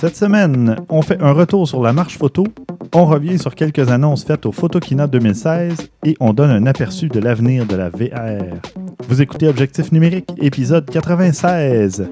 Cette semaine, on fait un retour sur la marche photo, on revient sur quelques annonces faites au Photokina 2016 et on donne un aperçu de l'avenir de la VR. Vous écoutez Objectif numérique, épisode 96.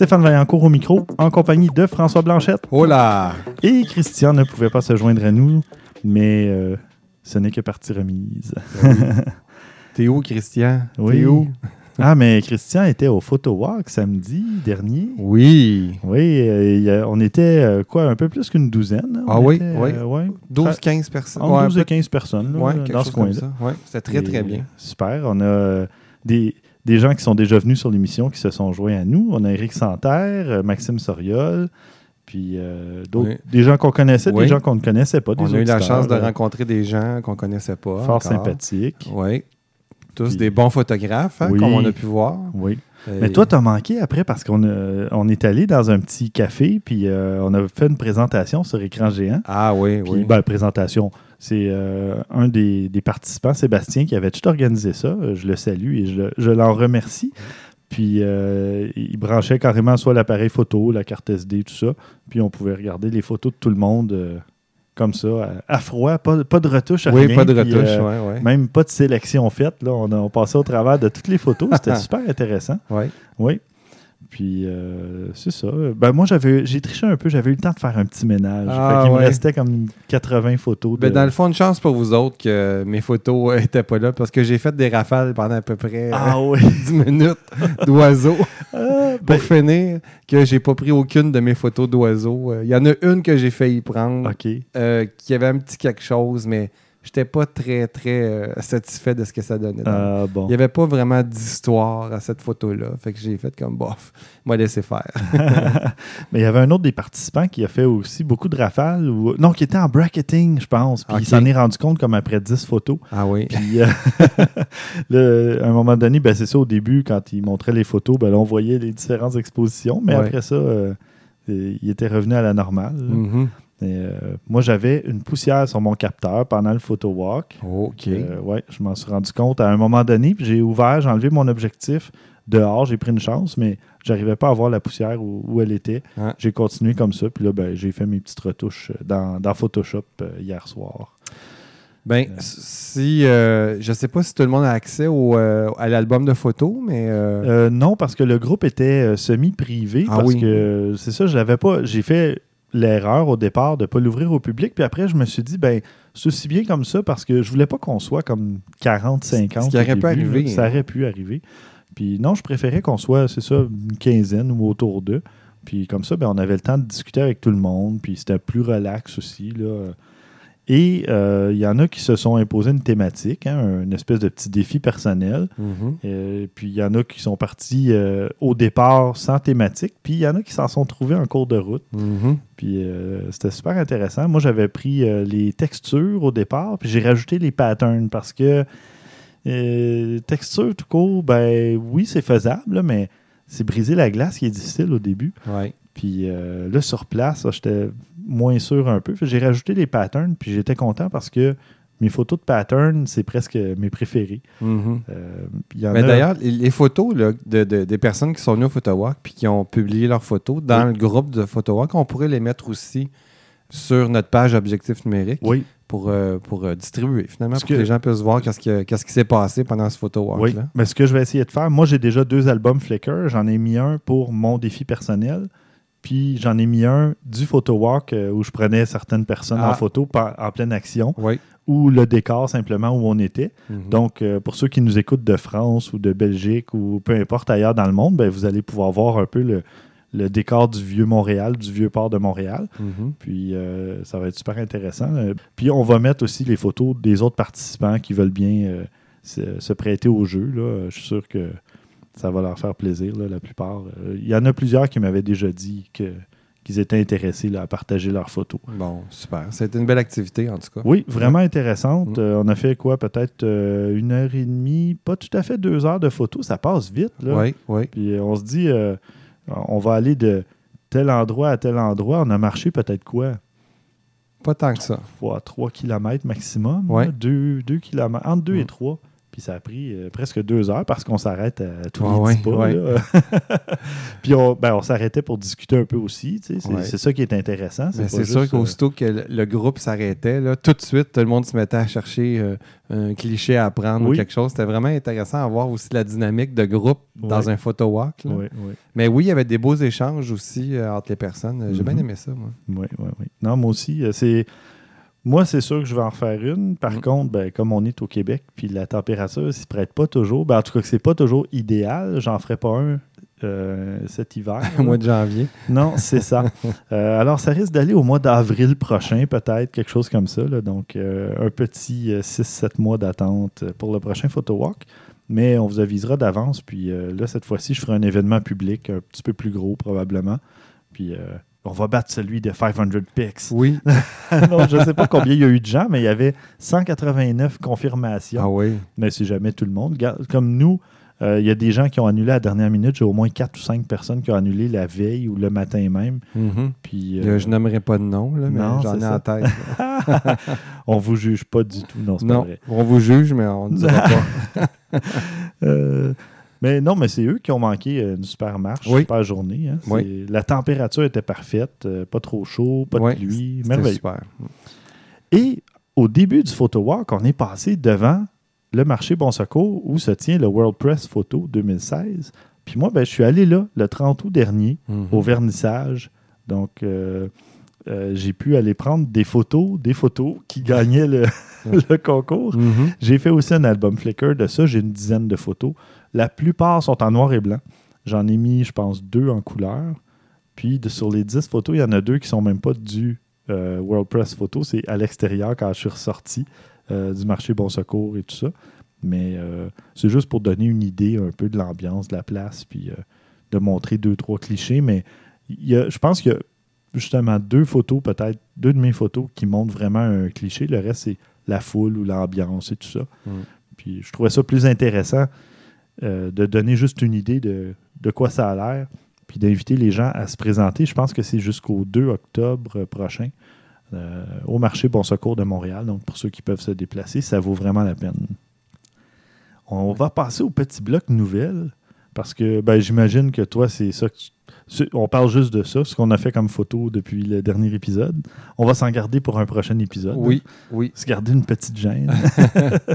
Stéphane Vaillancourt au micro, en compagnie de François Blanchette. Hola! Et Christian ne pouvait pas se joindre à nous, mais euh, ce n'est que partie remise. T'es où, Christian? Oui. T'es où? Ah, mais Christian était au Photo Walk samedi dernier. Oui. Oui, euh, on était, euh, quoi, un peu plus qu'une douzaine. hein? Ah oui, était, oui. euh, ouais, 12-15 personnes. entre Ouais, 12 et peut- 15 personnes là, ouais, dans ce coin-là. c'était très, Et, très bien. Super. On a des, des gens qui sont déjà venus sur l'émission qui se sont joints à nous. On a Eric Santerre, euh, Maxime Soriol, puis euh, d'autres, Oui. des gens qu'on connaissait, Oui. des gens qu'on ne connaissait pas. Des On a eu la chance de euh, rencontrer des gens qu'on connaissait pas. Fort encore. sympathiques. Oui. Tous Puis- des bons photographes, hein, Oui. comme on a pu voir. Oui. Et- Mais toi, t'as manqué après parce qu'on on est allé dans un petit café, puis euh, on a fait une présentation sur écran géant. Ah oui, Puis, oui. ben, présentation. C'est euh, un des, des participants, Sébastien, qui avait tout organisé ça. Euh, Je le salue et je, le- je l'en remercie. Puis euh, il branchait carrément soit l'appareil photo, la carte SD, tout ça. Puis on pouvait regarder les photos de tout le monde euh, comme ça, à, à froid, pas, pas de retouche, oui, rien. pas de Puis, retouche. euh, ouais, ouais. Même pas de sélection faite. Là. On, a, on passait au travers de toutes les photos. C'était super intéressant. Ouais. Oui. Puis, euh, c'est ça. Ben, moi, j'avais, j'ai triché un peu. J'avais eu le temps de faire un petit ménage. Ah, fait ouais. me restait comme 80 photos. De... Ben, dans le fond, une chance pour vous autres que mes photos n'étaient pas là parce que j'ai fait des rafales pendant à peu près euh, Ah oui. 10 minutes d'oiseaux. Ah, Pour ben, finir, que j'ai pas pris aucune de mes photos d'oiseaux. Euh, Il y en a une que j'ai failli prendre, OK. euh, qui avait un petit quelque chose, mais j'étais pas très, très euh, satisfait de ce que ça donnait. Ah, bon. Il n'y avait pas vraiment d'histoire à cette photo-là. Fait que j'ai fait comme bof, moi laisser faire. Mais il y avait un autre des participants qui a fait aussi beaucoup de rafales. Ou... Non, qui était en bracketing, je pense. Puis il s'en est rendu compte comme après 10 photos. Ah oui. Puis, euh, là, à un moment donné, ben, c'est ça, au début, quand il montrait les photos, ben, là, on voyait les différentes expositions. Mais Ouais. après ça, euh, il était revenu à la normale. Mhm. Euh, moi, j'avais une poussière sur mon capteur pendant le photo walk. OK. Euh, ouais, je m'en suis rendu compte à un moment donné. J'ai ouvert, j'ai enlevé mon objectif dehors. J'ai pris une chance, mais j'arrivais pas à voir la poussière où, où elle était. J'ai continué comme ça. Puis là, ben, j'ai fait mes petites retouches dans, dans Photoshop euh, hier soir. Ben, Euh. si. euh, je sais pas si tout le monde a accès au, euh, à l'album de photos, mais. euh, Euh, non, parce que le groupe était euh, semi-privé. Ah parce oui. que euh, c'est ça, je l'avais pas. J'ai fait l'erreur au départ de ne pas l'ouvrir au public. Puis après, je me suis dit, ben, c'est aussi bien comme ça parce que je voulais pas qu'on soit comme 40, 50. Ce qui au aurait pu début, arriver, là. Ça hein. aurait pu arriver. Puis non, je préférais qu'on soit, c'est ça, une quinzaine ou autour d'eux. Puis comme ça, ben, on avait le temps de discuter avec tout le monde. Puis c'était plus relax aussi. Là. Et euh, il y en a qui se sont imposés une thématique, hein, une espèce de petit défi personnel. mhm. Euh, puis il y en a qui sont partis euh, au départ sans thématique, puis il y en a qui s'en sont trouvés en cours de route. Mhm. Puis c'était super intéressant. Moi, j'avais pris les textures au départ, puis j'ai rajouté les patterns parce que texture tout court, ben oui, c'est faisable, là, mais c'est briser la glace qui est difficile au début. Ouais. Puis là, sur place, j'étais moins sûr un peu. J'ai rajouté les patterns, puis j'étais content parce que mes photos de patterns, c'est presque mes préférés. Mhm. Euh, Mais a- d'ailleurs, les, photos là, de, de- des personnes qui sont venues au PhotoWalk puis qui ont publié leurs photos dans Oui. le groupe de PhotoWalk, on pourrait les mettre aussi sur notre page Objectif numérique Oui, pour, euh, pour euh, distribuer, finalement, Parce pour que, que- les gens puissent voir qu'est-ce qui, s'est passé pendant ce PhotoWalk. Oui, là. mais ce que je vais essayer de faire, moi j'ai déjà deux albums Flickr. J'en ai mis un pour mon défi personnel, puis j'en ai mis un du photo walk euh, où je prenais certaines personnes Ah. en photo pa- en pleine action, Oui. ou le décor simplement où on était. Mhm. Donc euh, pour ceux qui nous écoutent de France ou de Belgique ou peu importe ailleurs dans le monde, ben, vous allez pouvoir voir un peu le, le décor du vieux Montréal, du vieux port de Montréal. Mhm. Puis euh, ça va être super intéressant. Puis on va mettre aussi les photos des autres participants qui veulent bien se, se prêter au jeu. Là. Je suis sûr que ça va leur faire plaisir, là, la plupart. Euh, Il y en a plusieurs qui m'avaient déjà dit que, qu'ils étaient intéressés là, à partager leurs photos. Bon, super. C'était une belle activité, en tout cas. Oui, vraiment intéressante. Mm. Euh, on a fait quoi? Peut-être euh, une heure et demie, pas tout à fait deux heures de photos. Ça passe vite. Là. Oui, oui. Puis euh, on se dit, on va aller de tel endroit à tel endroit, on a marché peut-être quoi? Pas tant que ça. Fois 3 km maximum. Ouais. 2, km, entre 2 et Mm. 3. Puis ça a pris euh, presque deux heures parce qu'on s'arrête à tous Ah les ouais, pas. ouais. là. Puis on, ben, on s'arrêtait pour discuter un peu aussi. tu sais. C'est Ouais. c'est ça qui est intéressant. Pas c'est juste, sûr euh, qu'aussitôt que le, le groupe s'arrêtait, là, tout de suite, tout le monde se mettait à chercher euh, un cliché à apprendre ou quelque chose. C'était vraiment intéressant à voir aussi la dynamique de groupe dans un photo walk. là. Mais oui, il y avait des beaux échanges aussi euh, entre les personnes. J'ai Mhm. bien aimé ça, moi. Oui, oui, oui. Non, moi aussi, c'est. Moi, c'est sûr que je vais en refaire une. Par Mm. contre, ben, comme on est au Québec, puis la température ne s'y prête pas toujours, ben, en tout cas c'est pas toujours idéal, j'en ferai pas un euh, cet hiver. Au mois de janvier. Non, c'est ça. Euh, alors, ça risque d'aller au mois d'avril prochain, peut-être, quelque chose comme ça. là. Donc, euh, un petit 6-7 mois d'attente pour le prochain photo walk. Mais on vous avisera d'avance. Puis là, cette fois-ci, je ferai un événement public un petit peu plus gros, probablement. Puis euh, on va battre celui de 500 pics. Oui. non, je ne sais pas combien il y a eu de gens, mais il y avait 189 confirmations. Ah oui. Mais c'est jamais tout le monde. Comme nous, euh, il y a des gens qui ont annulé à la dernière minute. J'ai au moins 4 ou 5 personnes qui ont annulé la veille ou le matin même. Mhm. Puis, Euh, euh, Je n'aimerai pas de nom, là, mais non, j'en ai en tête. on vous juge pas du tout. Non, c'est pas non, vrai. on vous juge, mais on ne dira pas. Euh, mais non, mais c'est eux qui ont manqué euh, une super marche, Oui. super journée. hein. Oui. La température était parfaite, euh, pas trop chaud, pas de pluie, merveilleux. super. Et au début du photo walk, on est passé devant le marché Bon Secours où se tient le World Press Photo 2016. Puis moi, ben, je suis allé là le 30 août dernier Mhm. au vernissage. Donc, euh, euh, j'ai pu aller prendre des photos, des photos qui gagnaient le, le concours. Mhm. J'ai fait aussi un album Flickr de ça. J'ai une dizaine de photos. La plupart sont en noir et blanc. J'en ai mis, je pense, deux en couleur. Puis de- sur les 10 photos, il y en a deux qui sont même pas du euh, World Press Photo. C'est à l'extérieur quand je suis ressorti euh, du marché Bon Secours et tout ça. Mais euh, c'est juste pour donner une idée un peu de l'ambiance de la place, puis de montrer deux, trois clichés. Mais il y a- je pense qu'il y a justement deux photos, peut-être deux de mes photos qui montrent vraiment un cliché. Le reste, c'est la foule ou l'ambiance et tout ça. Mm. Puis je trouvais ça plus intéressant euh, de donner juste une idée de, de quoi ça a l'air, puis d'inviter les gens à se présenter. Je pense que c'est jusqu'au 2 octobre prochain euh, au marché Bon Secours de Montréal. Donc pour ceux qui peuvent se déplacer, ça vaut vraiment la peine. On va passer au petit bloc nouvelles parce que ben, j'imagine que toi, c'est ça que tu- c'est- on parle juste de ça, ce qu'on a fait comme photo depuis le dernier épisode. On va s'en garder pour un prochain épisode. Oui, oui. Se garder une petite gêne.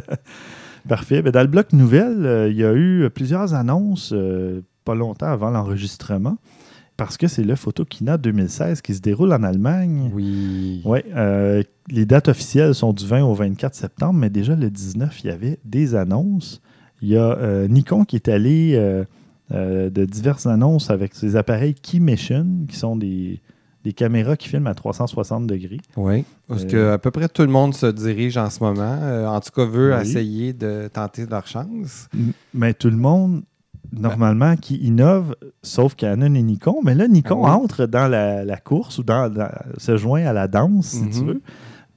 Parfait. Ben, dans le bloc nouvelles, euh, il y a eu plusieurs annonces euh, pas longtemps avant l'enregistrement parce que c'est le Photokina 2016 qui se déroule en Allemagne. Oui. Oui, euh, les dates officielles sont du 20 au 24 septembre, mais déjà le 19, il y avait des annonces. Il y a Nikon qui est allé de diverses annonces avec ses appareils Key Mission, qui sont des, des caméras qui filment à 360 degrés. Oui. Parce Euh, que à peu près tout le monde se dirige en ce moment. euh, en tout cas, veut Oui. essayer de tenter leur chance. Mais tout le monde, normalement, qui innove, sauf Canon et Nikon. Mais là, Nikon Ah entre dans la, la course ou dans, dans- se joint à la danse, si tu Mhm. veux.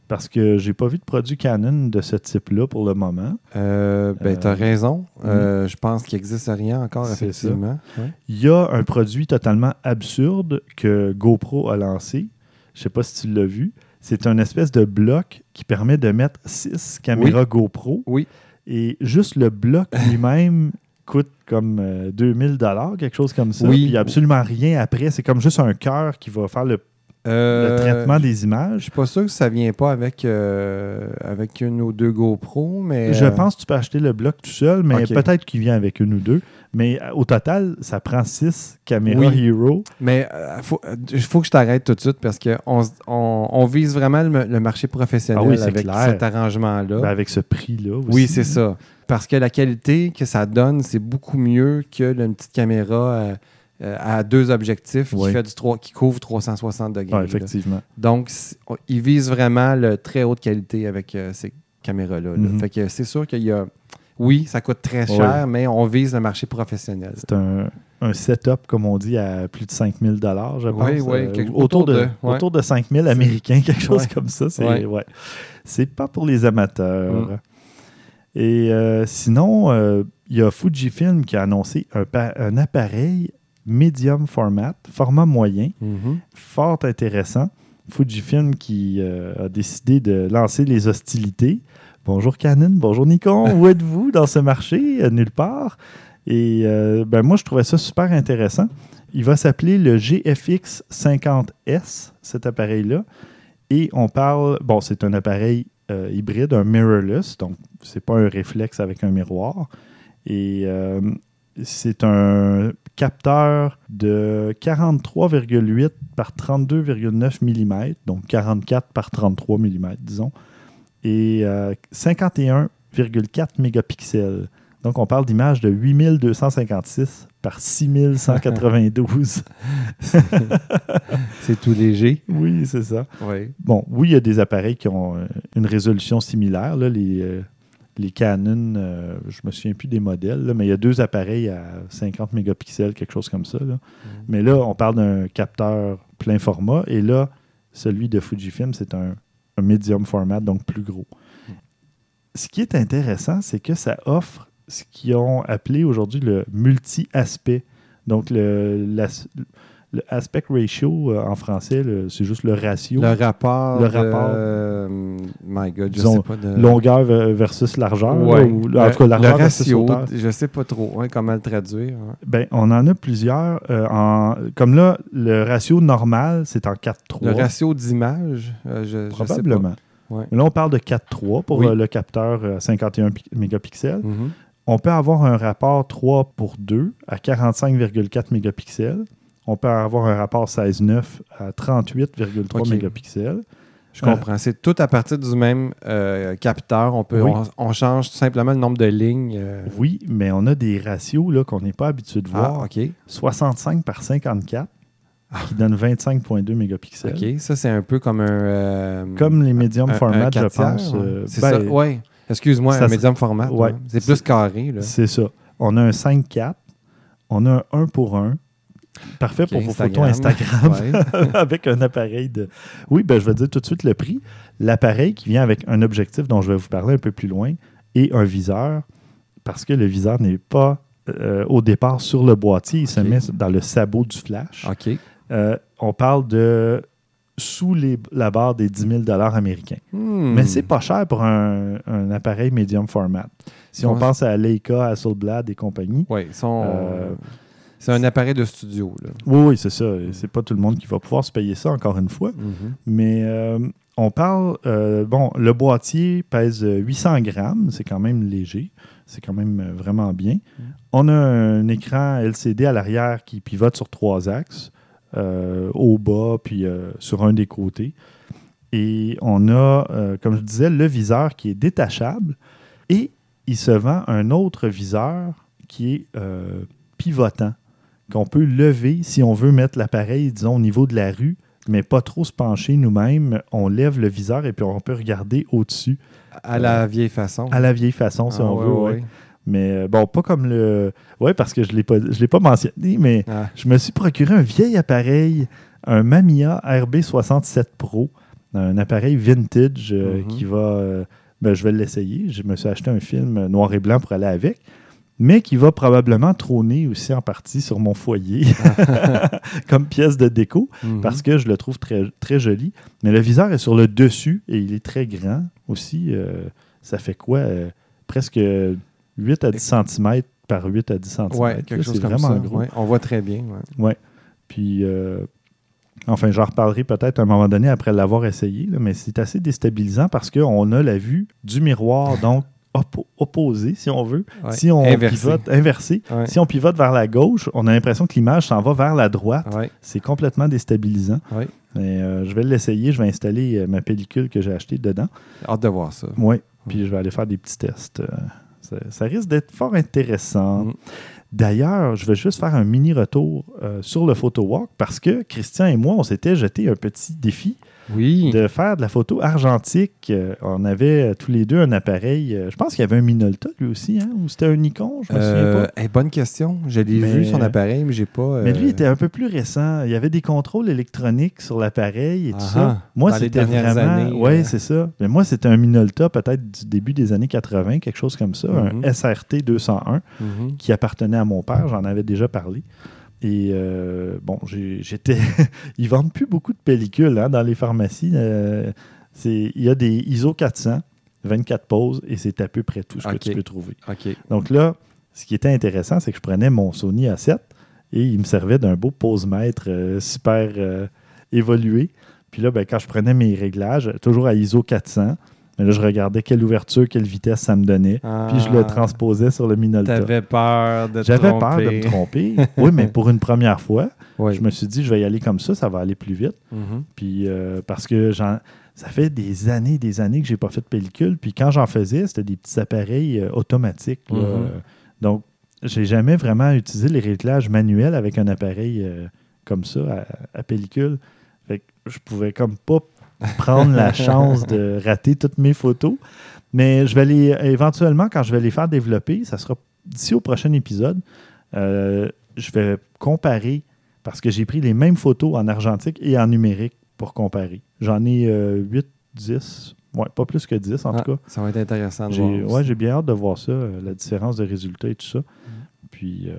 Parce que j'ai pas vu de produit Canon de ce type-là pour le moment. Euh, ben, Euh, t'as raison. Euh, Je pense qu'il n'existe rien encore, effectivement. Ouais. Il y a un produit totalement absurde que GoPro a lancé. Je sais pas si tu l'as vu. C'est un espèce de bloc qui permet de mettre six caméras GoPro. Oui. Et juste le bloc lui-même coûte comme euh, 2000 dollars, quelque chose comme ça. Oui. Puis il n'y a absolument rien après. C'est comme juste un cœur qui va faire le, le Euh, traitement des Je images. suis pas sûr que ça vient pas avec, euh, avec une ou deux GoPro, mais. Je euh, pense que tu peux acheter le bloc tout seul, mais peut-être qu'il vient avec une ou deux. Mais au total, ça prend six caméras Oui. Hero. Mais il faut, faut que je t'arrête tout de suite parce qu'on on, on vise vraiment le, le marché professionnel Ah oui, avec clair. cet arrangement-là. Ben, avec ce prix-là aussi. oui, c'est ça. Parce que la qualité que ça donne, c'est beaucoup mieux que une petite caméra euh, à deux objectifs Oui. qui, fait du 3, qui couvre 360 degrés. Ouais, là. effectivement. Donc, ils visent vraiment le très haute qualité avec euh, ces caméras-là. là. Mhm. Fait que c'est sûr qu'il y a. Oui, ça coûte très cher, mais on vise le marché professionnel. C'est un, un setup, comme on dit, à plus de 5000 je pense. Oui, oui, Euh, quelque- autour, autour de, de, ouais. autour de 5000 américains, quelque chose comme ça. C'est Ouais. pas pour les amateurs. Mm. Et euh, sinon, il y a Fujifilm qui a annoncé un appareil medium format, format moyen, Mhm. fort intéressant. Fujifilm qui euh, a décidé de lancer les hostilités. Bonjour Canon, bonjour Nikon, où êtes-vous dans ce marché? Euh, Nulle part? Et euh, ben, moi, je trouvais ça super intéressant. Il va s'appeler le GFX 50S, cet appareil-là. Et on parle, bon, c'est un appareil hybride, un mirrorless, donc c'est pas un réflexe avec un miroir. Et c'est un capteur de 43,8 par 32,9 mm, donc 44 par 33 mm, disons, et euh, 51,4 mégapixels. Donc, on parle d'images de 8256 par 6192. C'est tout léger. oui, c'est ça. Oui. Bon, oui, il y a des appareils qui ont euh, une résolution similaire. là, les, euh, les Canon, euh, je me souviens plus des modèles, là, mais il y a deux appareils à 50 mégapixels, quelque chose comme ça. là. Mais là, on parle d'un capteur plein format. Et là, celui de Fujifilm, c'est un, un medium format, donc plus gros. Ce qui est intéressant, c'est que ça offre ce qu'ils ont appelé aujourd'hui le multi-aspect. Donc, le, le aspect ratio euh, en français, le- c'est juste le ratio. Le rapport. Le rapport. euh, my God, je Disons, sais pas. De... longueur ve- versus largeur. là, ou, en Le- tout cas, le largeur versus ratio, hauteur. je sais pas trop ouais, comment le traduire. ouais. Ben, on en a plusieurs. euh, en, comme là, le ratio normal, c'est en 4-3. Le ratio d'image, euh, je, je sais pas. Probablement. Ouais. Là, on parle de 4-3 pour Oui. le capteur euh, 51 pi- mégapixels. Mhm. On peut avoir un rapport 3 pour 2 à 45,4 mégapixels. On peut avoir un rapport 16-9 à 38,3 Ok. mégapixels. Je comprends. C'est tout à partir du même euh, capteur. On, peut, Oui. on, on change tout simplement le nombre de lignes. euh. Oui, mais on a des ratios là, qu'on n'est pas habitué de voir. Ah, OK. 65 par 54, qui donne 25,2 mégapixels. OK. Ça, c'est un peu comme un. euh, Comme les medium un- format, un je pense. ouais. euh, c'est ben, ça. Oui. Excuse-moi, un médium format. Ouais. C'est plus carré. Là. C'est ça. On a un 5-4, on a un 1 pour 1. Parfait pour vos photos Instagram. Ouais. avec un appareil de. Oui, ben, je vais dire tout de suite le prix. L'appareil qui vient avec un objectif dont je vais vous parler un peu plus loin et un viseur, parce que le viseur n'est pas euh, au départ sur le boîtier, il se met dans le sabot du flash. OK. Euh, on parle de sous les- la barre des 10 000 américains. Hmm. Mais c'est pas cher pour un, un appareil medium format. Si on Ouais. pense à Leica, Hasselblad et compagnie, Oui, ils sont- Euh, c'est un appareil de studio. Là. oui, oui, c'est ça. C'est pas tout le monde qui va pouvoir se payer ça, encore une fois. Mhm. Mais euh, on parle, euh, bon, le boîtier pèse 800 grammes, c'est quand même léger, c'est quand même euh, vraiment bien. On a un écran LCD à l'arrière qui pivote sur trois axes, euh, au bas, puis euh, sur un des côtés. Et on a, euh, comme je disais, le viseur qui est détachable et il se vend un autre viseur qui est euh, pivotant, qu'on peut lever si on veut mettre l'appareil, disons, au niveau de la rue, mais pas trop se pencher nous-mêmes. On lève le viseur et puis on peut regarder au-dessus, À la vieille façon. à la vieille façon, si Ah, on ouais, veut. ouais. Mais euh, bon, pas comme le. Oui, parce que je ne l'ai pas mentionné, mais Ah, je me suis procuré un vieil appareil, un Mamiya RB67 Pro, un appareil vintage euh, Mhm. qui va. euh, ben, je vais l'essayer. Je me suis acheté un film noir et blanc pour aller avec, mais qui va probablement trôner aussi en partie sur mon foyer comme pièce de déco mhm. parce que je le trouve très, très joli. Mais le viseur est sur le dessus et il est très grand aussi. Euh, ça fait quoi euh, Presque 8 à 10 cm par 8 à 10 cm. Ouais, quelque chose c'est comme vraiment ça. gros. ouais. On voit très bien. ouais. Puis, euh, enfin, j'en reparlerai peut-être à un moment donné après l'avoir essayé, là, mais c'est assez déstabilisant parce qu'on a la vue du miroir, donc oppo- opposé, si on veut. Ouais. Si on Inversé. pivote, inversé. Ouais. Si on pivote vers la gauche, on a l'impression que l'image s'en va vers la droite. Ouais. C'est complètement déstabilisant. Mais euh, je vais l'essayer. Je vais installer euh, ma pellicule que j'ai achetée dedans. Hâte de voir ça. Oui. Puis je vais aller faire des petits tests. Euh, ça, ça risque d'être fort intéressant. Mm. D'ailleurs, je vais juste faire un mini retour euh, sur le photo walk parce que Christian et moi, on s'était jeté un petit défi Oui. de faire de la photo argentique. Euh, on avait tous les deux un appareil. euh, je pense qu'il y avait un Minolta lui aussi, hein, ou c'était un Nikon, je me souviens Euh, pas. hey, bonne question. Je l'ai Mais- vu son appareil, mais j'ai pas. Mais lui était un peu plus récent. Il y avait des contrôles électroniques sur l'appareil et tout Ah ça. ah. Moi, Dans les c'était dernières vraiment. années, Oui, euh. c'est ça. Mais moi, c'était un Minolta, peut-être du début des années 80, quelque chose comme ça, Mhm. un SRT 201 mhm. qui appartenait à mon père. J'en avais déjà parlé. Et euh, bon, j'étais. Ils vendent plus beaucoup de pellicules hein, dans les pharmacies. Euh, c'est- Il y a des ISO 400, 24 poses, et c'est à peu près tout ce que tu peux trouver. Donc là, ce qui était intéressant, c'est que je prenais mon Sony A7 et il me servait d'un beau pose-mètre euh, super euh, évolué. Puis là, ben, quand je prenais mes réglages, toujours à ISO 400, mais là, je regardais quelle ouverture, quelle vitesse ça me donnait. Puis je le Ah, transposais sur le Minolta. T'avais peur de te J'avais peur de me tromper. oui, mais pour une première fois, Oui. je me suis dit, je vais y aller comme ça, ça va aller plus vite. Mhm. Puis euh, parce que j'en- ça fait des années, des années que j'ai pas fait de pellicule. Puis quand j'en faisais, c'était des petits appareils euh, automatiques. Mhm. Euh, Donc, j'ai jamais vraiment utilisé les réglages manuels avec un appareil euh, comme ça à, à pellicule. Fait que je pouvais comme pas prendre la chance de rater toutes mes photos. Mais je vais les éventuellement, quand je vais les faire développer, ça sera d'ici au prochain épisode. euh, je vais comparer parce que j'ai pris les mêmes photos en argentique et en numérique pour comparer. J'en ai 8, 10, ouais, pas plus que 10 en Ah, tout cas. Ça va être intéressant de J'ai voir. aussi. j'ai bien hâte de voir ça, euh, la différence de résultats et tout ça. Mm. Puis, euh,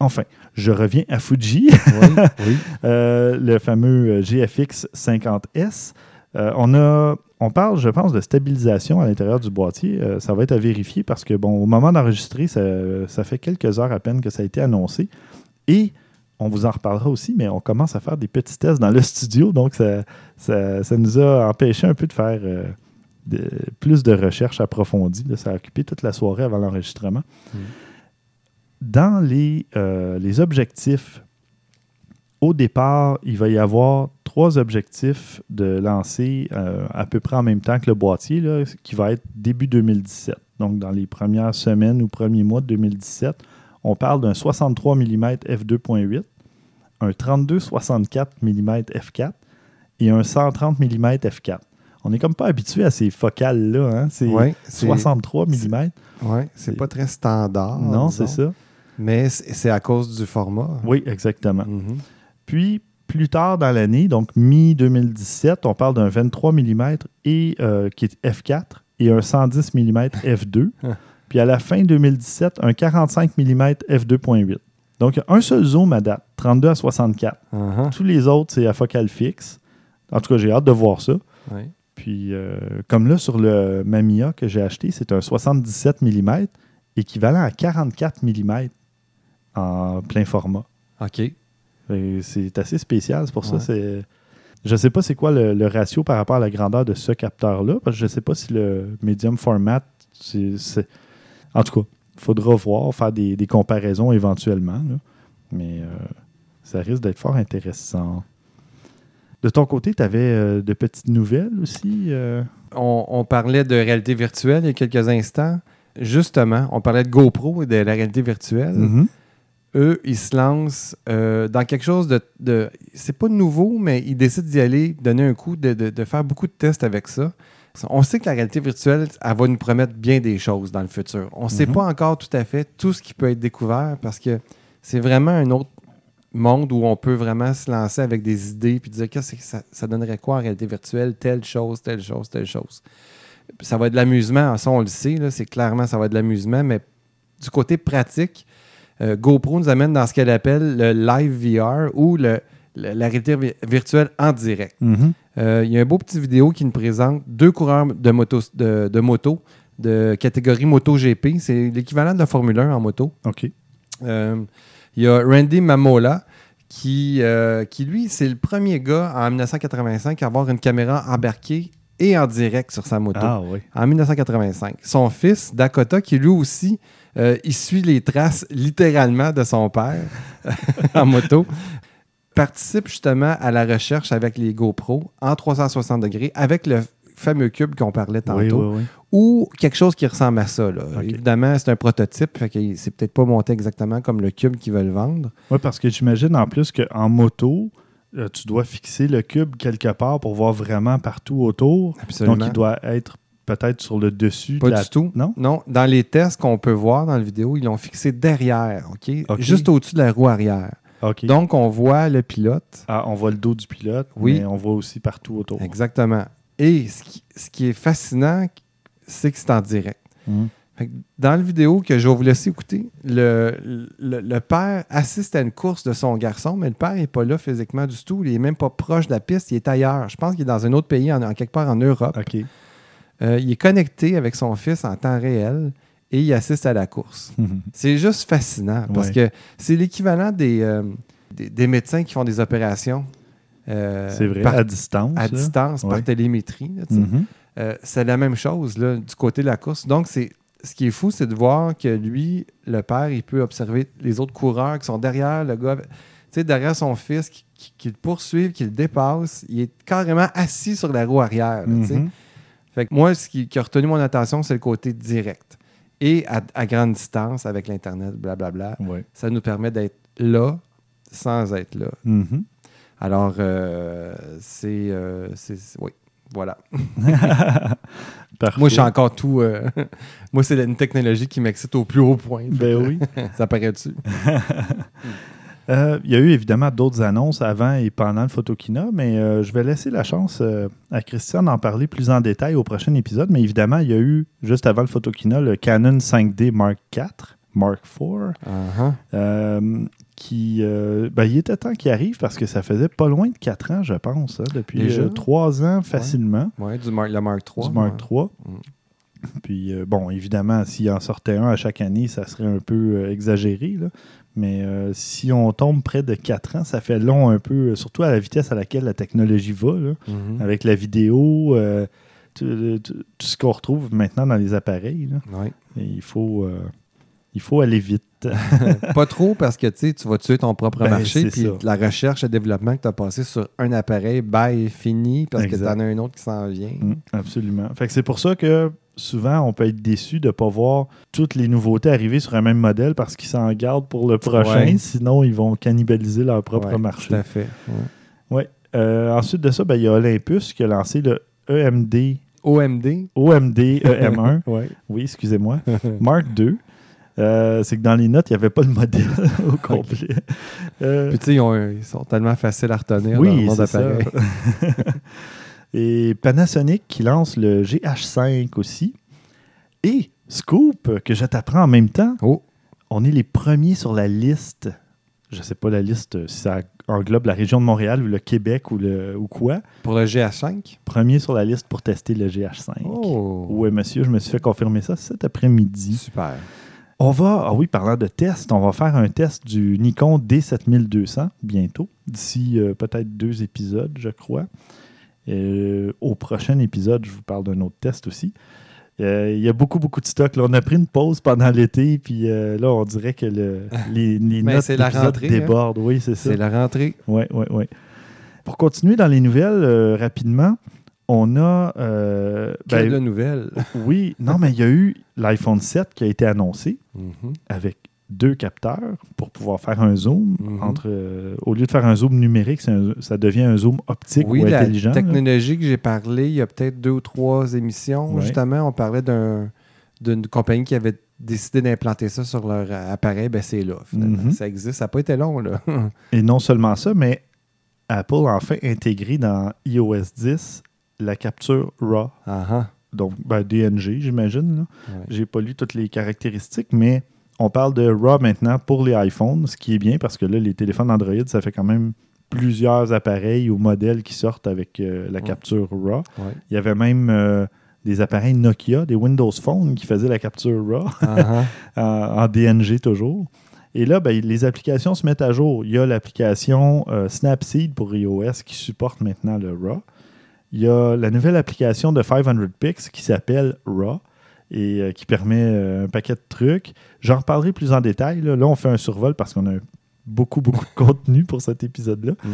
enfin, je reviens à Fuji, oui, oui. euh, le fameux euh, GFX 50S. Euh, on, a, on parle, je pense, de stabilisation à l'intérieur du boîtier. Euh, ça va être à vérifier parce que, bon, au moment d'enregistrer, ça, ça fait quelques heures à peine que ça a été annoncé. Et on vous en reparlera aussi, mais on commence à faire des petits tests dans le studio. Donc, ça, ça, ça nous a empêché un peu de faire euh, de- plus de recherches approfondies. là. Ça a occupé toute la soirée avant l'enregistrement. Mm. Dans les, les objectifs, au départ, il va y avoir trois objectifs de lancer euh, à peu près en même temps que le boîtier, là, qui va être début 2017. Donc, dans les premières semaines ou premiers mois de 2017, on parle d'un 63 mm f2.8, un 32-64 mm f4 et un 130 mm f4. On n'est comme pas habitué à ces focales-là. Hein? C'est Ouais, c'est 63 mm. ouais, c'est pas très standard. Non, c'est ça. Mais c'est à cause du format. Oui, exactement. Mhm. Puis, plus tard dans l'année, donc mi-2017, on parle d'un 23 mm et, euh, qui est f4 et un 110 mm f2. Ah. Puis à la fin 2017, un 45 mm f2.8. Donc, il y a un seul zoom à date, 32 à 64. Uh-huh. Tous les autres, c'est à focale fixe. En tout cas, j'ai hâte de voir ça. Puis, euh, comme là, sur le Mamiya que j'ai acheté, c'est un 77 mm, équivalent à 44 mm en plein format. OK. C'est assez spécial, c'est pour ça. C'est... Je ne sais pas c'est quoi le, le ratio par rapport à la grandeur de ce capteur-là, parce que je ne sais pas si le medium format, c'est... En tout cas, il faudra voir, faire des, des comparaisons éventuellement. là. Mais euh, ça risque d'être fort intéressant. De ton côté, tu avais de petites nouvelles aussi? euh? On, on parlait de réalité virtuelle il y a quelques instants. Justement, on parlait de GoPro et de la réalité virtuelle. Mhm. Eux, ils se lancent euh, dans quelque chose de. de c'est pas nouveau, mais ils décident d'y aller, donner un coup, de, de- de faire beaucoup de tests avec ça. On sait que la réalité virtuelle, elle va nous promettre bien des choses dans le futur. On ne sait Mhm. pas encore tout à fait tout ce qui peut être découvert parce que c'est vraiment un autre monde où on peut vraiment se lancer avec des idées puis dire qu'est-ce que ça, ça donnerait quoi en réalité virtuelle, telle chose, telle chose, telle chose. Ça va être de l'amusement, ça on le sait, c'est clairement ça va être de l'amusement, mais du côté pratique, euh, GoPro nous amène dans ce qu'elle appelle le live VR ou le- le- la réalité vi- virtuelle en direct. Mhm. Euh, Il y a un beau petit vidéo qui nous présente deux coureurs de moto de, de, moto, de catégorie MotoGP. C'est l'équivalent de la Formule 1 en moto. OK. Euh, Il y a Randy Mamola qui, qui lui, c'est le premier gars en 1985 à avoir une caméra embarquée et en direct sur sa moto. Ah oui. En 1985. Son fils, Dakota, qui lui aussi, euh, il suit les traces littéralement de son père en moto, participe justement à la recherche avec les GoPro en 360 degrés avec le fameux cube qu'on parlait tantôt Oui, oui, oui. ou quelque chose qui ressemble à ça. là. Évidemment, c'est un prototype, fait que c'est peut-être pas monté exactement comme le cube qu'ils veulent vendre. Oui, parce que j'imagine en plus qu'en moto, euh, tu dois fixer le cube quelque part pour voir vraiment partout autour. Absolument. Donc, il doit être peut-être sur le dessus. Pas de la... du tout. Non? Non, dans les tests qu'on peut voir dans la vidéo, ils l'ont fixé derrière, OK? Juste au-dessus de la roue arrière. OK. Donc, on voit le pilote. Ah, on voit le dos du pilote, Oui. mais on voit aussi partout autour. Exactement. Et ce qui, ce qui est fascinant, c'est que c'est en direct. Fait que dans la vidéo que je vais vous laisser écouter, le, le, le père assiste à une course de son garçon, mais le père n'est pas là physiquement du tout. Il n'est même pas proche de la piste, il est ailleurs. Je pense qu'il est dans un autre pays, en, en quelque part en Europe. OK. Euh, il est connecté avec son fils en temps réel et il assiste à la course. C'est juste fascinant parce Ouais. que c'est l'équivalent des, euh, des, des médecins qui font des opérations euh, C'est vrai, par- à distance. à là. distance Ouais. par télémétrie. Mhm. Euh, c'est la même chose là, du côté de la course. Donc, c'est ce qui est fou, c'est de voir que lui, le père, il peut observer les autres coureurs qui sont derrière le gars, tu sais, derrière son fils, qui, qui- qui le poursuivent, qui le dépassent. Il est carrément assis sur la roue arrière. là. Mhm. Fait que moi, ce qui, qui a retenu mon attention, c'est le côté direct. Et à, à grande distance, avec l'Internet, blablabla, Ouais. ça nous permet d'être là sans être là. Mhm. Alors, euh, c'est, euh, c'est- Oui, voilà. Parfait. Moi, je suis encore tout. euh, moi, c'est une technologie qui m'excite au plus haut point. Ben oui. Ça paraît dessus. Euh, il y a eu évidemment d'autres annonces avant et pendant le Photokina, mais euh, je vais laisser la chance euh, à Christian d'en parler plus en détail au prochain épisode. Mais évidemment, il y a eu, juste avant le Photokina, le Canon 5D Mark IV, Mark IV, Uh-huh. qui, ben, il était temps qu'il arrive parce que ça faisait pas loin de 4 ans, je pense, hein, depuis Déjà? 3 ans facilement, Ouais, du Mark, le Mark III. du Mark. III. Mm. Puis, bon, évidemment, s'il en sortait un à chaque année, ça serait un peu exagéré. là. Mais euh, si on tombe près de 4 ans, ça fait long un peu, surtout à la vitesse à laquelle la technologie va, là, Mhm. avec la vidéo, euh, tout, tout- tout ce qu'on retrouve maintenant dans les appareils. là. Ouais. Et il, faut, euh, il faut aller vite. Pas trop parce que tu vas tuer ton propre Ben, marché. Puis la recherche et développement que tu as passé sur un appareil, bye, fini parce que tu en as un autre qui s'en vient. Mm, absolument. Fait que c'est pour ça que souvent, on peut être déçu de ne pas voir toutes les nouveautés arriver sur un même modèle parce qu'ils s'en gardent pour le prochain. Ouais. Sinon, ils vont cannibaliser leur propre Ouais, marché. Tout à fait. ouais. Euh, ensuite de ça, ben, il y a Olympus qui a lancé le EMD, OMD. OMD EM1. Ouais. oui, excusez-moi. Mark II. Euh, c'est que dans les notes, il n'y avait pas le modèle au complet. Euh, Puis tu sais, ils, sont tellement faciles à retenir dans le oui, monde ça. Et Panasonic qui lance le GH5 aussi. Et Scoop, que je t'apprends en même temps, Oh, on est les premiers sur la liste. Je ne sais pas la liste, euh, si ça englobe la région de Montréal ou le Québec ou, le, ou quoi. pour le GH5. Premier sur la liste pour tester le GH5. Oh. Oui, monsieur, je me suis fait confirmer ça cet après-midi. Super. On va, ah oui, parlant de test, on va faire un test du Nikon D7200 bientôt, d'ici euh, peut-être deux épisodes, je crois. Euh, au prochain épisode, je vous parle d'un autre test aussi. Euh, Il y a beaucoup, beaucoup de stock. là. On a pris une pause pendant l'été, puis euh, là, on dirait que le- les, les Mais notes la hein. débordent. Oui, c'est ça. C'est la rentrée. Oui, oui, oui. Pour continuer dans les nouvelles, rapidement, on a... euh, ben, de nouvelles. oui, non, mais il y a eu l'iPhone 7 qui a été annoncé Mhm. avec deux capteurs pour pouvoir faire un zoom. Mhm. entre, euh, au lieu de faire un zoom numérique, un- ça devient un zoom optique Oui, ou la intelligent. là. technologie que j'ai parlé il y a peut-être deux ou trois émissions, Ouais. justement, on parlait d'un- d'une compagnie qui avait décidé d'implanter ça sur leur euh, appareil. Ben, c'est là, finalement. Mhm. Ça existe. Ça n'a pas été long, là. Et non seulement ça, mais Apple a enfin intégré dans iOS 10 la capture RAW, Ah, ah. donc ben, DNG, j'imagine. là. Ouais. J'ai pas lu toutes les caractéristiques, mais on parle de RAW maintenant pour les iPhones, ce qui est bien parce que là, les téléphones Android, ça fait quand même plusieurs appareils ou modèles qui sortent avec euh, la capture RAW. Ouais. Il y avait même euh, des appareils Nokia, des Windows Phone qui faisaient la capture RAW Ah, en, en DNG toujours. Et là, ben, les applications se mettent à jour. Il y a l'application euh, Snapseed pour iOS qui supporte maintenant le RAW. Il y a la nouvelle application de 500 Pix qui s'appelle RAW et euh, qui permet euh, un paquet de trucs. J'en reparlerai plus en détail. Là, Là, on fait un survol parce qu'on a beaucoup, beaucoup de contenu pour cet épisode-là. Mm.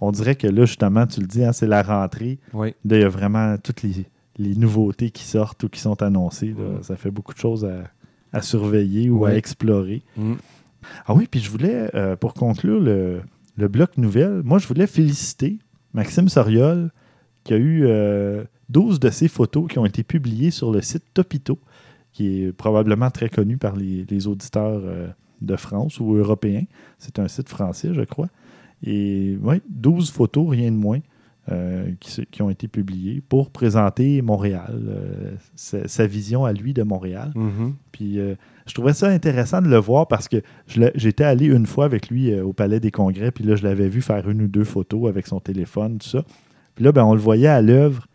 On dirait que là, justement, tu le dis, hein, c'est la rentrée. oui. Là, il y a vraiment toutes les, les nouveautés qui sortent ou qui sont annoncées. là. Mm. Ça fait beaucoup de choses à, à surveiller ou à explorer. Mm. Ah oui, puis je voulais, euh, pour conclure le, le bloc nouvelle, moi, je voulais féliciter Maxime Soriol qui a eu euh, 12 de ses photos qui ont été publiées sur le site Topito, qui est probablement très connu par les, les auditeurs euh, de France ou européens. C'est un site français, je crois. Et oui, 12 photos, rien de moins. euh, qui, ont été publiés pour présenter Montréal, euh, sa, sa vision à lui de Montréal. Mhm. Puis je trouvais ça intéressant de le voir parce que j'étais allé une fois avec lui au Palais des Congrès, puis là, je l'avais vu faire une ou deux photos avec son téléphone, tout ça. Puis là, ben, on le voyait à l'œuvre,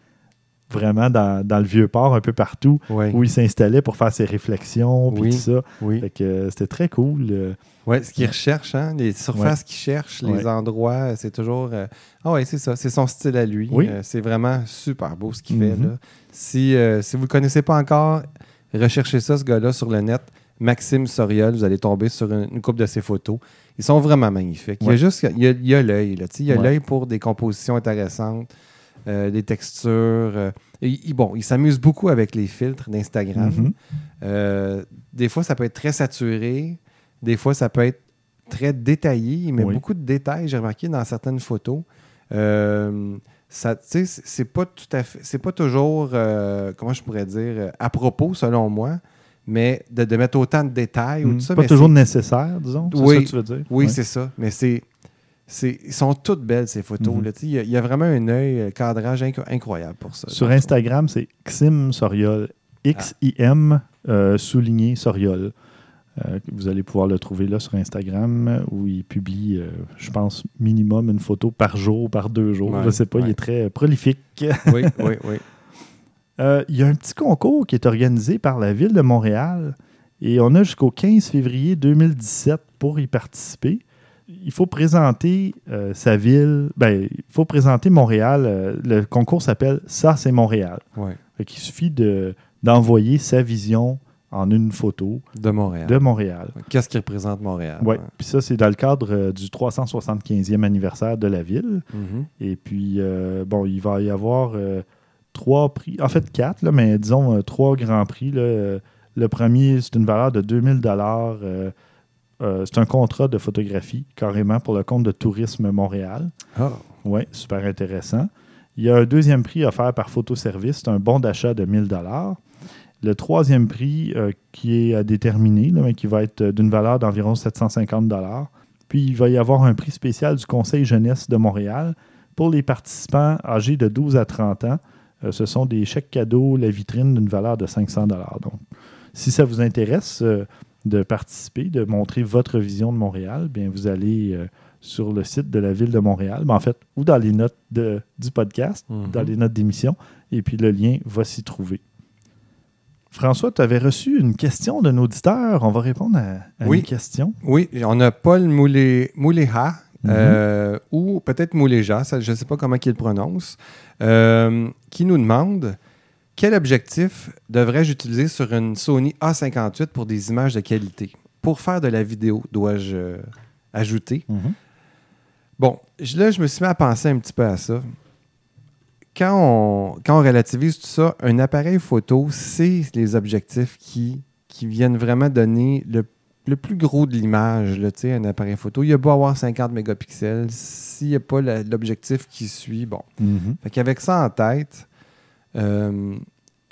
vraiment dans, dans le vieux port, un peu partout, où il s'installait pour faire ses réflexions, puis Oui. tout ça. Oui. Fait que euh, c'était très cool. euh. Ouais, ce qu'il recherche, hein, les surfaces qu'il cherche, les Ouais. endroits, c'est toujours. euh, Ah ouais, c'est ça, c'est son style à lui. Oui. Euh, c'est vraiment super beau ce qu'il fait. Là. Si, euh, si vous ne le connaissez pas encore, recherchez ça, ce gars-là, sur le net. Maxime Soriol, vous allez tomber sur une, une couple de ses photos. Ils sont vraiment magnifiques. Il y a juste il y a, l'œil. Il y a l'œil pour des compositions intéressantes, euh, des textures. euh, et bon, il s'amuse beaucoup avec les filtres d'Instagram. Mhm. Euh, des fois, ça peut être très saturé. Des fois, ça peut être très détaillé. Il met Oui. beaucoup de détails, j'ai remarqué, dans certaines photos. Euh, ça, c'est- pas tout à fait, c'est pas toujours, comment je pourrais dire, à propos, selon moi, mais de, de mettre autant de détails ou Mm. tout ça. pas mais toujours nécessaire, disons. Oui. ça que tu veux dire? Oui, Ouais. c'est ça. Mais c'est, ils sont toutes belles, ces photos. Mhm. là. Il y, a- il y a vraiment un œil, un cadrage inc- incroyable pour ça. Sur Instagram, c'est Xim Soriol. X-I-M euh, souligné Soriol. Euh, vous allez pouvoir le trouver là sur Instagram euh, où il publie, euh, je pense, minimum une photo par jour, par deux jours. Ouais, je ne sais pas, il est très euh, prolifique. Oui, oui, oui. Euh, il y a un petit concours qui est organisé par la Ville de Montréal et on a jusqu'au 15 février 2017 pour y participer. Il faut présenter euh, sa ville, ben, il faut présenter Montréal. euh, le concours s'appelle Ça, c'est Montréal. Ouais. Fait qu'il suffit de, d'envoyer sa vision en une photo De Montréal. de Montréal. Qu'est-ce qui représente Montréal? Ouais. Puis ça, c'est dans le cadre euh, du 375e anniversaire de la ville. Mhm. Et puis, bon, il va y avoir trois prix, en fait quatre, là, mais disons trois grands prix. là. Le premier, c'est une valeur de 2000 dollars. C'est un contrat de photographie, carrément, pour le compte de Tourisme Montréal. Ah, Oui, super intéressant. Il y a un deuxième prix offert par Photoservice, c'est un bon d'achat de 1000 dollars. Le troisième prix euh, qui est à déterminer, là, mais qui va être euh, d'une valeur d'environ 750 dollars. Puis il va y avoir un prix spécial du Conseil jeunesse de Montréal pour les participants âgés de 12 à 30 ans. Euh, ce sont des chèques cadeaux, la vitrine d'une valeur de 500 dollars. Donc, si ça vous intéresse euh, de participer, de montrer votre vision de Montréal, bien vous allez euh, sur le site de la ville de Montréal, ben, en fait, ou dans les notes de- du podcast, Mhm. dans les notes d'émission, et puis le lien va s'y trouver. François, tu avais reçu une question d'un auditeur. On va répondre à, à Oui. une question. Oui, on a Paul Moulé, Mouléha, euh, ou peut-être Mouléja, je ne sais pas comment il le prononce, euh, qui nous demande quel objectif devrais-je utiliser sur une Sony A58 pour des images de qualité? Pour faire de la vidéo, dois-je euh, ajouter Bon, je- là, je me suis mis à penser un petit peu à ça. Quand on, quand on relativise tout ça, un appareil photo, c'est les objectifs qui, qui viennent vraiment donner le, le plus gros de l'image, un appareil photo. Il a beau avoir 50 mégapixels, s'il n'y a pas l'objectif qui suit, bon. Mhm. Fait qu'avec ça en tête, euh,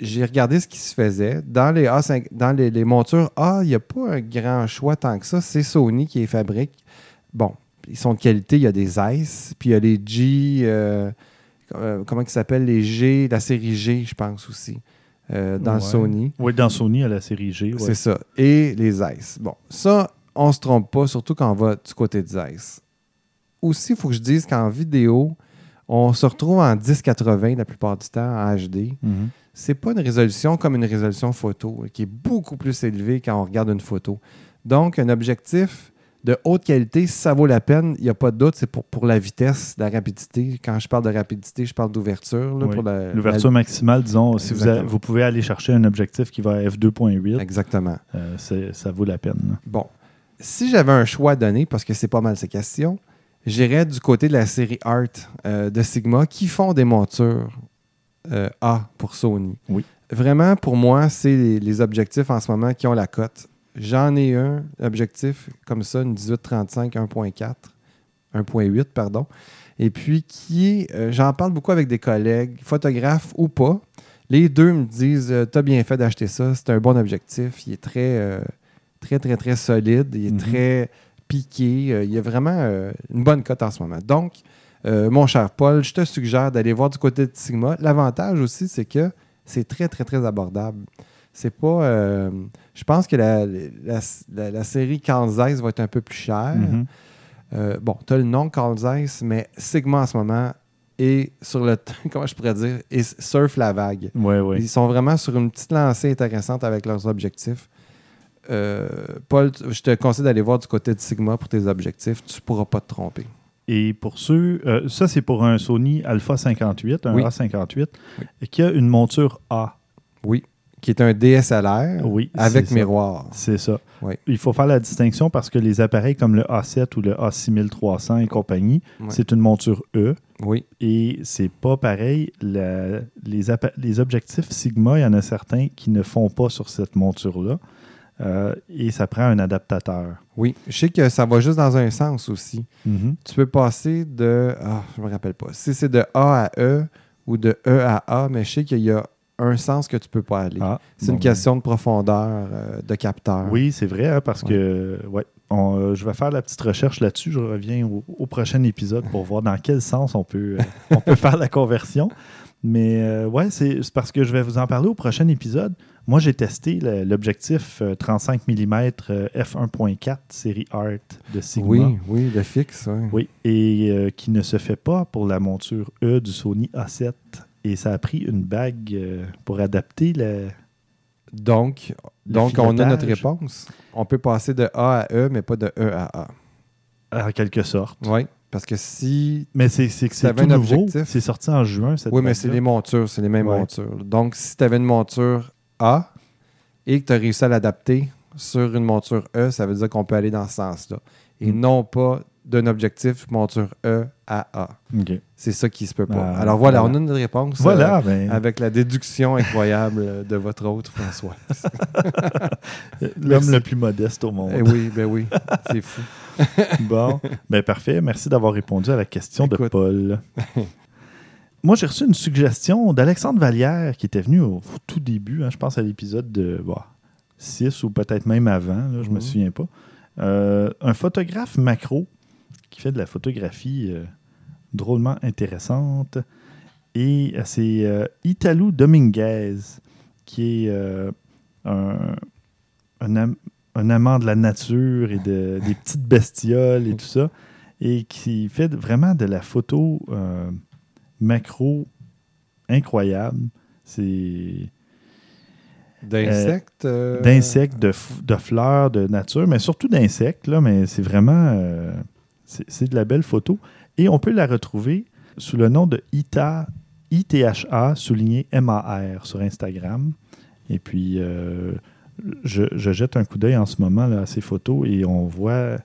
j'ai regardé ce qui se faisait. Dans les, A5, dans les, les montures A, il n'y a pas un grand choix tant que ça. C'est Sony qui les fabrique. Bon, ils sont de qualité. Il y a des Zeiss, puis il y a les G, euh, euh, comment ils s'appellent Les G, la série G, je pense aussi, euh, dans Ouais. Sony. Oui, dans Sony, à la série G. ouais. C'est ça. Et les Zeiss. Bon, ça, on se trompe pas, surtout quand on va du côté de Zeiss. Aussi, il faut que je dise qu'en vidéo, on se retrouve en 1080 la plupart du temps en HD. Mhm. C'est pas une résolution comme une résolution photo, qui est beaucoup plus élevée quand on regarde une photo. Donc, un objectif de haute qualité, si ça vaut la peine, il n'y a pas de doute, c'est pour, pour la vitesse, la rapidité. Quand je parle de rapidité, je parle d'ouverture. Oui. la- L'ouverture maximale, disons, si vous, a- Exactement. vous pouvez aller chercher un objectif qui va à f2.8, la- Exactement. euh, ça vaut la peine. là. Bon, si j'avais un choix à donner, parce que c'est pas mal ces questions, j'irais du côté de la série Art euh, de Sigma qui font des montures euh, A pour Sony. Oui. Vraiment, pour moi, c'est les, les objectifs en ce moment qui ont la cote. J'en ai un objectif comme ça, une 1835 1.4, 1.8, pardon. Et puis, qui euh, j'en parle beaucoup avec des collègues, photographes ou pas. Les deux me disent T'as bien fait d'acheter ça, c'est un bon objectif. Il est très, très, très, très solide. Il est Mhm. très piqué. euh, il y a vraiment euh, une bonne cote en ce moment. Donc, Euh, mon cher Paul, je te suggère d'aller voir du côté de Sigma. L'avantage aussi, c'est que c'est très, très, très abordable. C'est pas. euh, je pense que la, la, la- la série Carl Zeiss va être un peu plus chère. Mhm. Euh, bon, tu as le nom Carl Zeiss, mais Sigma en ce moment est sur le. Comment je pourrais dire et surf la vague. Ils sont vraiment sur une petite lancée intéressante avec leurs objectifs. Euh, Paul, je te conseille d'aller voir du côté de Sigma pour tes objectifs. Tu ne pourras pas te tromper. Et pour ceux, euh, ça c'est pour un Sony Alpha 58, un Oui. A58, et qui a une monture A. Oui. Qui est un DSLR Oui, avec miroir. C'est ça. Oui. Il faut faire la distinction parce que les appareils comme le A7 ou le A6300 et compagnie, c'est une monture E Oui. et c'est pas pareil. La- les, les objectifs Sigma, il y en a certains qui ne font pas sur cette monture-là euh, et ça prend un adaptateur. Oui. Je sais que ça va juste dans un sens aussi. Mhm. Tu peux passer de. Ah, je me rappelle pas. Si c'est de A à E ou de E à A, mais je sais qu'il y a un sens que tu peux pas aller. Ah, c'est bon, une question de profondeur, euh, de capteur. Oui, c'est vrai, hein, parce Ouais. que ouais, on, euh, je vais faire la petite recherche là-dessus. Je reviens au, au prochain épisode pour voir dans quel sens on peut, euh, on peut faire la conversion. Mais euh, ouais, c'est parce que je vais vous en parler au prochain épisode. Moi, j'ai testé le- l'objectif euh, 35 mm f1.4 série Art de Sigma. Oui, oui, de fixe. ouais. Oui, et euh, qui ne se fait pas pour la monture E du Sony A7. Et ça a pris une bague euh, pour adapter le. Donc, Le donc on a notre réponse. On peut passer de A à E, mais pas de E à A. En quelque sorte. Oui, parce que si. Mais c'est que c'est tout un nouveau. objectif- C'est sorti en juin, cette Oui, mais c'est les montures, c'est les mêmes Ouais. montures. Donc, si tu avais une monture A et que tu as réussi à l'adapter sur une monture E, ça veut dire qu'on peut aller dans ce sens-là. Et Mm. non pas d'un objectif monture E à A. C'est ça qui se peut pas. Ah, Alors voilà, voilà. on a une réponse. Voilà, euh, ben, avec la déduction incroyable de votre autre François. l'homme le plus modeste au monde. Eh oui, ben oui, c'est fou. Bon, ben parfait. Merci d'avoir répondu à la question de. Paul. Moi, j'ai reçu une suggestion d'Alexandre Vallière qui était venu au tout début, hein, je pense à l'épisode de 6 ou peut-être même avant, là, je ne me Mhm. souviens pas. Euh, un photographe macro qui fait de la photographie euh, drôlement intéressante. Et euh, c'est euh, Italo Dominguez qui est un, un am- un amant de la nature et de, des petites bestioles et tout ça, et qui fait vraiment de la photo macro incroyable. C'est D'insectes. euh, d'insectes, de, de fleurs, de nature, mais surtout d'insectes, là, mais c'est vraiment euh, c'est c'est de la belle photo. Et on peut la retrouver sous le nom de ITA, ITHA souligné MAR sur Instagram. Et puis, euh, je, je jette un coup d'œil en ce moment là, à ces photos et on voit.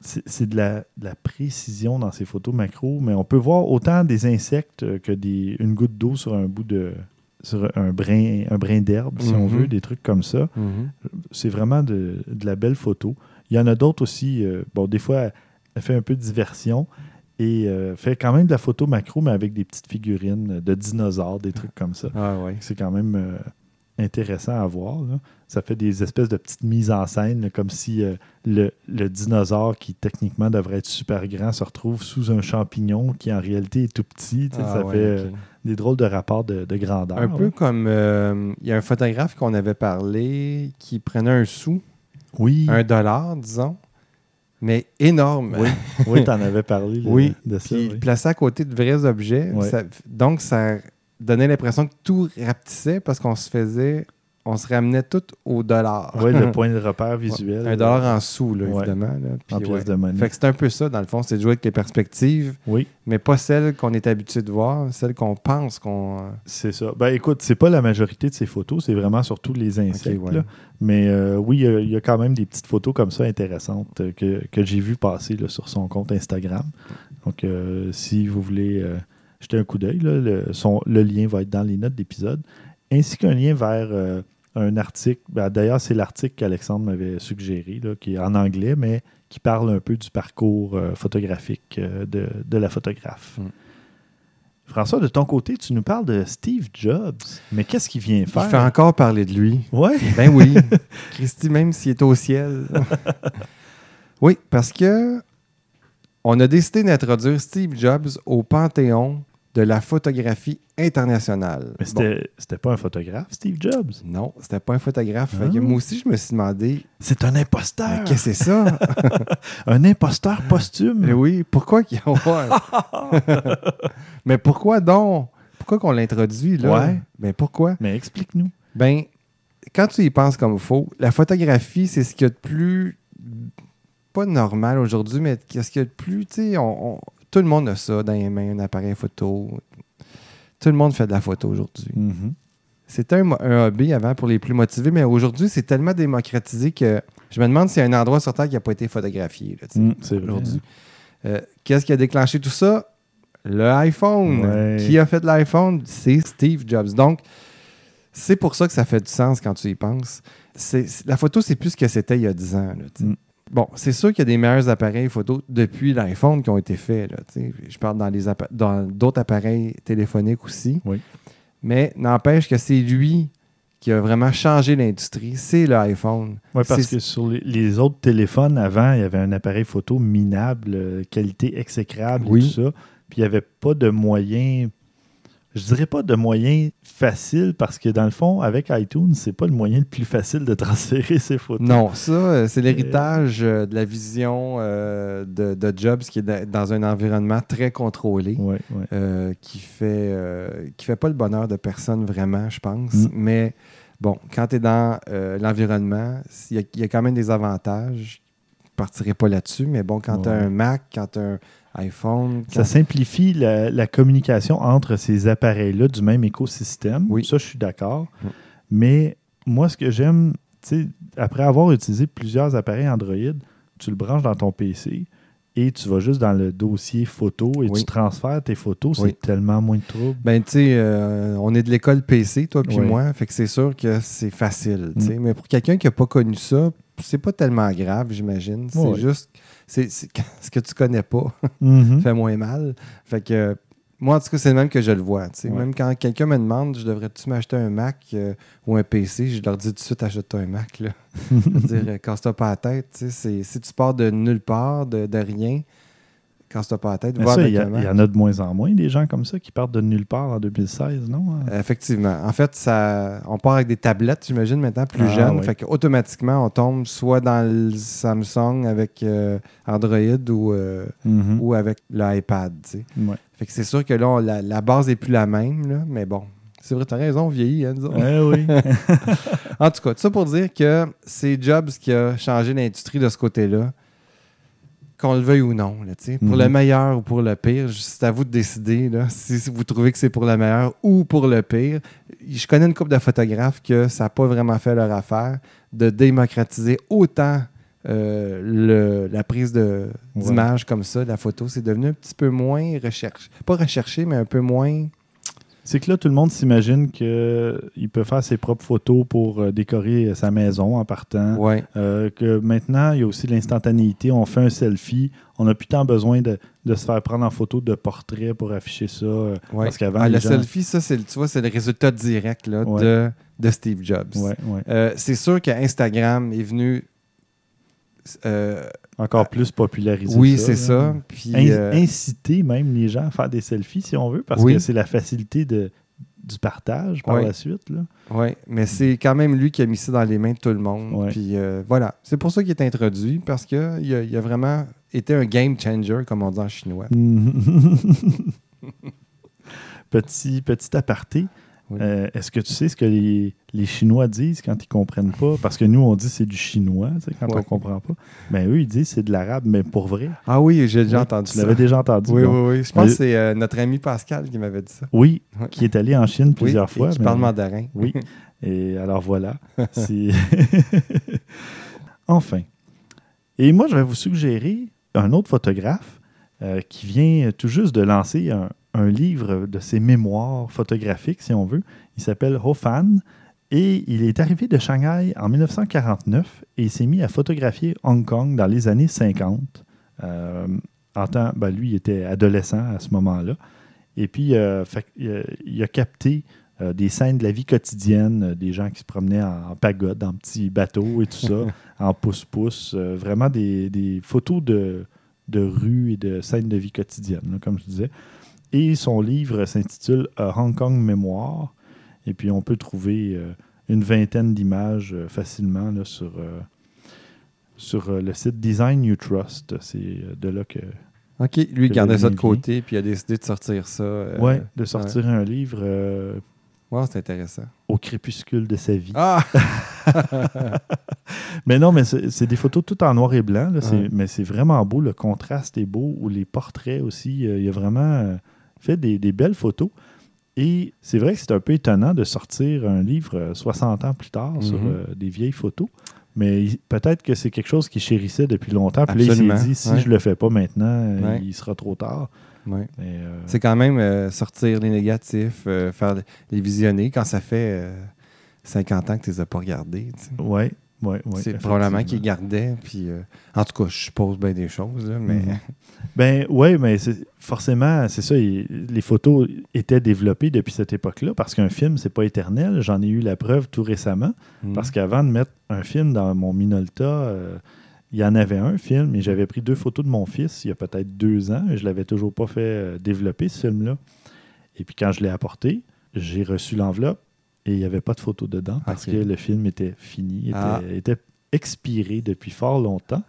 C'est de la, de la précision dans ces photos macro, mais on peut voir autant des insectes que des, une goutte d'eau sur un bout de. sur un brin, un brin d'herbe, si on Mhm. veut, des trucs comme ça. mhm. C'est vraiment de, de la belle photo. Il y en a d'autres aussi. euh, bon, des fois, elle, elle fait un peu de diversion et euh, fait quand même de la photo macro, mais avec des petites figurines de dinosaures, des trucs comme ça. Ah ouais. C'est quand même euh, intéressant à voir. là. Ça fait des espèces de petites mises en scène, là, comme si euh, le, le dinosaure, qui techniquement devrait être super grand, se retrouve sous un champignon qui en réalité est tout petit. Ah ça ouais, fait euh, des drôles de rapports de, de grandeur. Un peu comme. euh, Il y a un photographe qu'on avait parlé qui prenait un sou, Oui, un dollar, disons, mais énorme. oui, oui tu en avais parlé Oui, de ça. Puis oui. plaçait à côté de vrais objets. Ça- donc, ça donnait l'impression que tout rapetissait parce qu'on se faisait. On se ramenait tout au dollar. Oui, le point de repère visuel. Un dollar en sous, là, évidemment. là. Puis, en ouais. de monnaie. Fait que c'est un peu ça, dans le fond, c'est de jouer avec les perspectives, Oui, mais pas celles qu'on est habitué de voir, celles qu'on pense qu'on. euh, c'est ça. Ben écoute, c'est pas la majorité de ces photos, c'est vraiment surtout les insectes. là. Mais euh, oui, il y a- il y, a quand même des petites photos comme ça intéressantes euh, que, que j'ai vues passer sur son compte Instagram. Donc, euh, si vous voulez euh, jeter un coup d'œil, le, lien va être dans les notes d'épisode, ainsi qu'un lien vers euh, un article. Ben, D'ailleurs, c'est l'article qu'Alexandre m'avait suggéré, là, qui est en anglais, mais qui parle un peu du parcours euh, photographique euh, de, de la photographe. Mm. François, de ton côté, tu nous parles de Steve Jobs. Mais qu'est-ce qu'il vient Il faire? fait encore parler de lui. Ouais. Ben oui. Christy, même s'il est au ciel. oui, parce que on a décidé d'introduire Steve Jobs au panthéon de la photographie internationale. Mais c'était pas un photographe, Steve Jobs? non, c'était pas un photographe. Fait que Ah. moi aussi, je me suis demandé, C'est un imposteur. qu'est-ce que c'est ça? Un imposteur posthume. Mais oui, pourquoi qu'ils ont Mais pourquoi donc? Pourquoi qu'on l'introduit là? Ouais. Ben pourquoi? Mais explique-nous. Ben, quand tu y penses comme il faut, la photographie, c'est ce qu'il y a de plus. pas normal aujourd'hui, mais ce qu'il y a de plus. Tu sais, on- on- tout le monde a ça dans les mains, un appareil photo. Tout le monde fait de la photo aujourd'hui. Mhm. C'était un, hobby avant pour les plus motivés, mais aujourd'hui, c'est tellement démocratisé que je me demande s'il y a un endroit sur Terre qui n'a pas été photographié. Mm, aujourd'hui. Euh, Qu'est-ce qui a déclenché tout ça? Le iPhone. Ouais. Qui a fait l'iPhone? C'est Steve Jobs. Donc, c'est pour ça que ça fait du sens quand tu y penses. La photo, c'est plus ce que c'était il y a 10 ans. là. Mm. Bon, c'est sûr qu'il y a des meilleurs appareils photo depuis l'iPhone qui ont été faits. là. Je parle dans les appa- dans d'autres appareils téléphoniques aussi. Oui. Mais n'empêche que c'est lui qui a vraiment changé l'industrie. C'est l'iPhone. Ouais, parce que sur les, les autres téléphones, avant, il y avait un appareil photo minable, euh, qualité exécrable Oui. et tout ça. Puis il n'y avait pas de moyens, je dirais pas de moyens faciles, parce que dans le fond, avec iTunes, c'est pas le moyen le plus facile de transférer ses photos. Non, ça, euh, c'est l'héritage euh, de la vision euh, de, de Jobs qui est da- dans un environnement très contrôlé, Ouais, ouais. euh, qui fait euh, qui fait pas le bonheur de personne vraiment, je pense. Mm. Mais bon, quand tu es dans euh, l'environnement, il y, a- il y a quand même des avantages. Je partirai pas là-dessus, mais bon, quand tu as Ouais. un Mac, quand tu as un iPhone, Ça simplifie la, la communication entre ces appareils-là du même écosystème. Oui. Ça, je suis d'accord. Mm. Mais moi, ce que j'aime, après avoir utilisé plusieurs appareils Android, tu le branches dans ton PC et tu vas juste dans le dossier photo et Oui. tu transfères tes photos. C'est tellement moins de trouble. Ben, tu sais, euh, on est de l'école PC, toi puis moi, fait que c'est sûr que c'est facile, sais. Mais pour quelqu'un qui n'a pas connu ça, c'est pas tellement grave, j'imagine. C'est juste, c'est ce que tu connais pas Mhm. fait moins mal. Fait que, moi, en tout cas, c'est le même que je le vois. Ouais. Même quand quelqu'un me demande, je devrais-tu m'acheter un Mac euh, ou un PC, je leur dis tout de suite, achète-toi un Mac, là. je veux dire, euh, casse-toi pas la tête, Si tu pars de nulle part, de, de rien, casse-toi pas la tête, il y, en a de moins en moins des gens comme ça qui partent de nulle part en 2016, non? hein? Effectivement. En fait, ça, on part avec des tablettes, j'imagine, maintenant, plus Ah, jeunes. oui. Fait qu'automatiquement, on tombe soit dans le Samsung avec euh, Android ou, euh, Mhm. ou avec l'iPad. tu. Ouais. Fait que c'est sûr que là, on- la, la base n'est plus la même, là, mais bon. C'est vrai, tu as raison, on vieillit. Hein, autres. Ouais, oui. En tout cas, tout ça pour dire que c'est Jobs qui a changé l'industrie de ce côté-là, qu'on le veuille ou non. là, pour Mhm. le meilleur ou pour le pire, c'est à vous de décider là, si vous trouvez que c'est pour le meilleur ou pour le pire. Je connais une couple de photographes que ça n'a pas vraiment fait leur affaire de démocratiser autant euh, le- la prise de- Ouais. d'image comme ça, la photo. C'est devenu un petit peu moins recherché. Pas recherché, mais un peu moins. C'est que là, tout le monde s'imagine qu'il peut faire ses propres photos pour euh, décorer sa maison en partant. Ouais. Euh, que maintenant, il y a aussi l'instantanéité. On fait un selfie. On n'a plus tant besoin de, de se faire prendre en photo de portrait pour afficher ça. euh, Ouais. Parce qu'avant, Ah, le gens- selfie, ça, c'est, le- tu vois, c'est le résultat direct là, Ouais. de, de Steve Jobs. Euh, c'est sûr qu'Instagram est venu. euh, Encore plus popularisé. oui, ça, c'est ça. Puis, In- euh, Inciter même les gens à faire des selfies, si on veut, parce Oui. que c'est la facilité de, du partage par la suite. Là. ouais, mais c'est quand même lui qui a mis ça dans les mains de tout le monde. Puis euh, voilà, c'est pour ça qu'il est introduit, parce qu'il a, il a vraiment été un game changer, comme on dit en chinois. petit, petit aparté. Oui. Euh, Est-ce que tu sais ce que les, les Chinois disent quand ils comprennent pas? Parce que nous, on dit c'est du chinois tu quand Ouais. on comprend pas. Mais eux, ils disent c'est de l'arabe, mais pour vrai. Ah oui, j'ai déjà entendu Tu ça. l'avais déjà entendu. Oui, bon. oui, oui. Je pense Euh, que c'est euh, notre ami Pascal qui m'avait dit ça. Oui, Ouais. qui est allé en Chine plusieurs oui, fois. Qui parle mandarin. Oui. Et alors voilà. Enfin. Et moi, je vais vous suggérer un autre photographe euh, qui vient tout juste de lancer un, un livre de ses mémoires photographiques, si on veut. Il s'appelle Ho Fan. Et il est arrivé de Shanghai en 1949 et il s'est mis à photographier Hong Kong dans les années 50. Euh, en temps, ben, lui, il était adolescent à ce moment-là. Et puis, euh, fait que, il, a, capté euh, des scènes de la vie quotidienne, euh, des gens qui se promenaient en, en pagode, en petits bateaux et tout ça, en pouce-pouce. euh, vraiment des, des photos de, de rue et de scènes de vie quotidienne, là, comme je disais. Et son livre s'intitule Hong Kong Mémoire. Et puis, on peut trouver euh, une vingtaine d'images euh, facilement là, sur, euh, sur le site Design You Trust. C'est de là que. OK, lui, il gardait ça de côté, puis il a décidé de sortir ça. euh, ouais, de sortir un livre euh, Wow, c'est intéressant. au crépuscule de sa vie. Ah! Mais non, mais c'est des photos tout en noir et blanc. là. Mais c'est vraiment beau. Le contraste est beau. Ou les portraits aussi. euh, il a vraiment fait des, des belles photos. Et c'est vrai que c'est un peu étonnant de sortir un livre euh, 60 ans plus tard sur Mhm. euh, des vieilles photos. Mais peut-être que c'est quelque chose qu'il chérissait depuis longtemps. Puis là, il s'est dit, si ouais. je le fais pas maintenant, euh, Ouais. il sera trop tard. Ouais. Euh, C'est quand même euh, sortir les négatifs, euh, faire les visionner quand ça fait euh, 50 ans que tu les as pas regardés. sais. Ouais, ouais, ouais, c'est probablement qu'ils gardaient. Puis, euh, en tout cas, je suppose bien des choses, là, mais Mhm. Ben oui, mais forcément, c'est ça. il- les photos étaient développées depuis cette époque-là parce qu'un film, c'est pas éternel. J'en ai eu la preuve tout récemment. Mhm. Parce qu'avant de mettre un film dans mon Minolta, euh, il y en avait un film et j'avais pris deux photos de mon fils il y a peut-être deux ans et je l'avais toujours pas fait euh, développer, ce film-là. Et puis quand je l'ai apporté, j'ai reçu l'enveloppe et il n'y avait pas de photos dedans parce que le film était fini, était, Ah. était expiré depuis fort longtemps.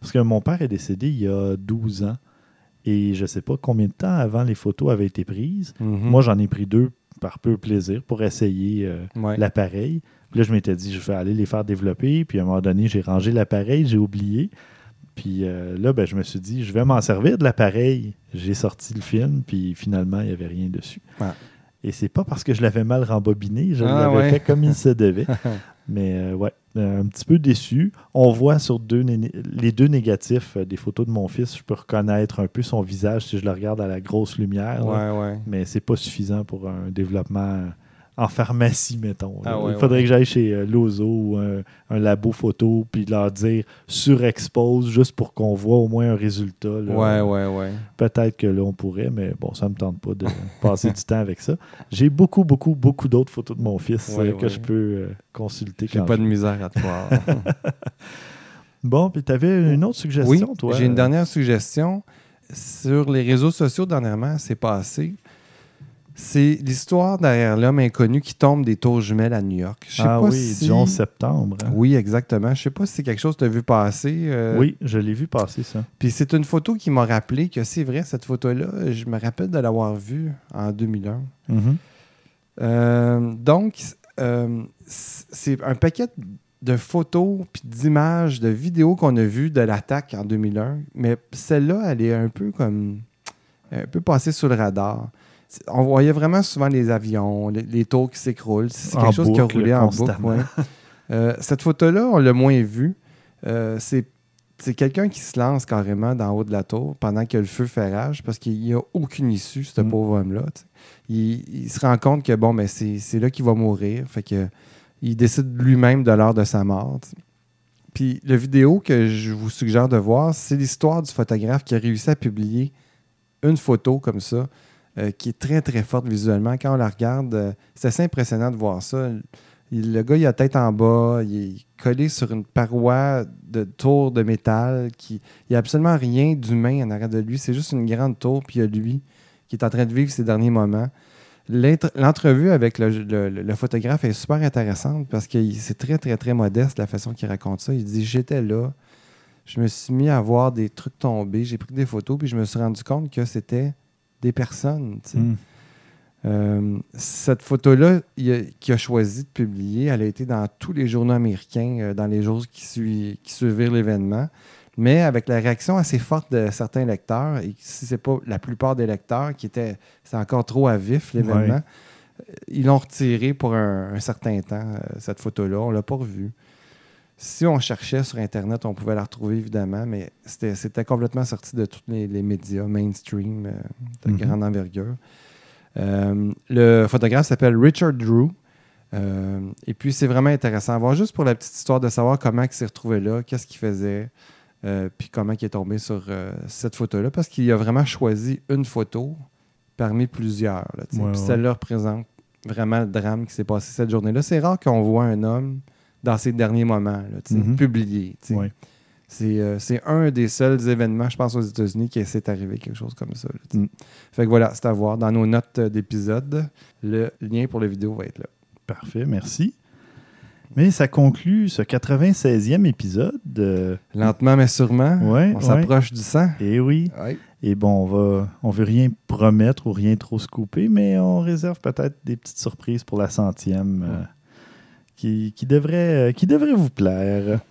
Parce que mon père est décédé il y a 12 ans et je ne sais pas combien de temps avant les photos avaient été prises. Mhm. Moi, j'en ai pris deux par peu plaisir pour essayer euh, Ouais. l'appareil. Là, je m'étais dit, je vais aller les faire développer. Puis à un moment donné, j'ai rangé l'appareil, j'ai oublié. Puis euh, là, ben, je me suis dit, je vais m'en servir de l'appareil. J'ai sorti le film, puis finalement, il n'y avait rien dessus. Et c'est pas parce que je l'avais mal rembobiné, je Ah, l'avais ouais. fait comme il se devait. Mais euh, ouais, euh, un petit peu déçu. On voit sur deux les deux négatifs euh, des photos de mon fils, je peux reconnaître un peu son visage si je le regarde à la grosse lumière. là Ouais, ouais. mais c'est pas suffisant pour un développement en pharmacie, mettons. Ah ouais, Il faudrait ouais. que j'aille chez euh, Lozo ou un, un labo photo puis leur dire surexpose juste pour qu'on voit au moins un résultat. là. Ouais, ouais, ouais. Peut-être que là, on pourrait, mais bon, ça me tente pas de passer du temps avec ça. J'ai beaucoup, beaucoup, beaucoup d'autres photos de mon fils Ouais, euh, que je peux euh, consulter. J'ai pas je- de misère à te voir. Bon, puis tu avais une autre oui, suggestion, toi? j'ai une dernière suggestion. Sur les réseaux sociaux, dernièrement, c'est passé. C'est l'histoire derrière l'homme inconnu qui tombe des tours jumelles à New York. Je sais Ah pas oui, si... du 11 septembre. hein. Oui, exactement. Je sais pas si c'est quelque chose que tu as vu passer. euh, Oui, je l'ai vu passer, ça. Puis c'est une photo qui m'a rappelé que c'est vrai, cette photo-là, je me rappelle de l'avoir vue en 2001. Mhm. Euh, donc, euh, c'est un paquet de photos, puis d'images, de vidéos qu'on a vues de l'attaque en 2001. Mais celle-là, elle est un peu comme. un peu passée sous le radar. On voyait vraiment souvent les avions, les, les tours qui s'écroulent. C'est En quelque chose qui a roulé en boucle. ouais. Euh, cette photo-là, on l'a moins vue. Euh, c'est quelqu'un qui se lance carrément d'en haut de la tour pendant que le feu fait rage parce qu'il n'y a aucune issue, ce Mm. pauvre homme-là. Il, il se rend compte que bon, mais c'est c'est là qu'il va mourir. Fait que il décide lui-même de l'heure de sa mort. Puis la vidéo que je vous suggère de voir, c'est l'histoire du photographe qui a réussi à publier une photo comme ça, euh, qui est très très forte visuellement. Quand on la regarde, euh, c'est assez impressionnant de voir ça. Le gars, il a tête en bas, il est collé sur une paroi de tour de métal. Qui, il n'y a absolument rien d'humain en arrière de lui. C'est juste une grande tour, puis il y a lui qui est en train de vivre ses derniers moments. L'entrevue avec le, le- photographe est super intéressante parce que c'est très, très, très modeste la façon qu'il raconte ça. Il dit J'étais là, je me suis mis à voir des trucs tomber, j'ai pris des photos, puis je me suis rendu compte que c'était des personnes. tu sais. Mm. Euh, cette photo-là qu'il a choisi de publier, elle a été dans tous les journaux américains euh, dans les jours qui, sui- qui suivirent l'événement, mais avec la réaction assez forte de certains lecteurs, et si c'est pas la plupart des lecteurs qui étaient, c'est encore trop à vif l'événement, euh, ils l'ont retiré pour un, un certain temps, cette photo-là. On l'a pas revue. Si on cherchait sur Internet, on pouvait la retrouver évidemment, mais c'était complètement sorti de tous les, les médias mainstream euh, de Mhm. grande envergure. Euh, le photographe s'appelle Richard Drew. Euh, et puis, c'est vraiment intéressant à voir, juste pour la petite histoire de savoir comment il s'est retrouvé là, qu'est-ce qu'il faisait, euh, puis comment il est tombé sur euh, cette photo-là, parce qu'il a vraiment choisi une photo parmi plusieurs. là. Ouais, puis ouais. celle-là représente vraiment le drame qui s'est passé cette journée-là. C'est rare qu'on voit un homme dans ses derniers moments, là, Mhm. publié. Ouais. C'est euh, c'est un des seuls événements, je pense, aux États-Unis qui s'est arrivé quelque chose comme ça. là. Mm. Fait que voilà, c'est à voir. Dans nos notes euh, d'épisode, le lien pour la vidéo va être là. Parfait, merci. Mais ça conclut ce 96e épisode. euh, Lentement mais sûrement, Ouais, on s'approche du 100. et oui. Ouais. Et bon, on va, on veut rien promettre ou rien trop se couper, mais on réserve peut-être des petites surprises pour la centième euh, qui, qui, devrait, euh, qui devrait vous plaire.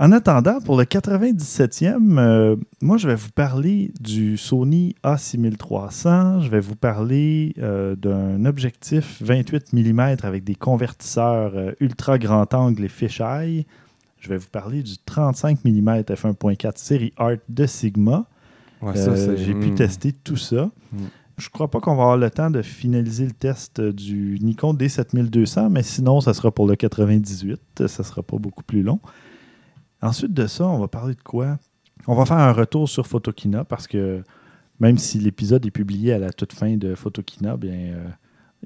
En attendant, pour le 97e, euh, moi, je vais vous parler du Sony A6300. Je vais vous parler euh, d'un objectif 28 mm avec des convertisseurs euh, ultra grand angle et fisheye. Je vais vous parler du 35 mm f1.4 série Art de Sigma. Ouais, J'ai pu hmm. tester tout ça. Mm. Je crois pas qu'on va avoir le temps de finaliser le test du Nikon D7200, mais sinon, ça sera pour le 98. euh, Ça sera pas beaucoup plus long. Ensuite de ça, on va parler de quoi? On va faire un retour sur Photokina parce que même si l'épisode est publié à la toute fin de Photokina, bien, euh,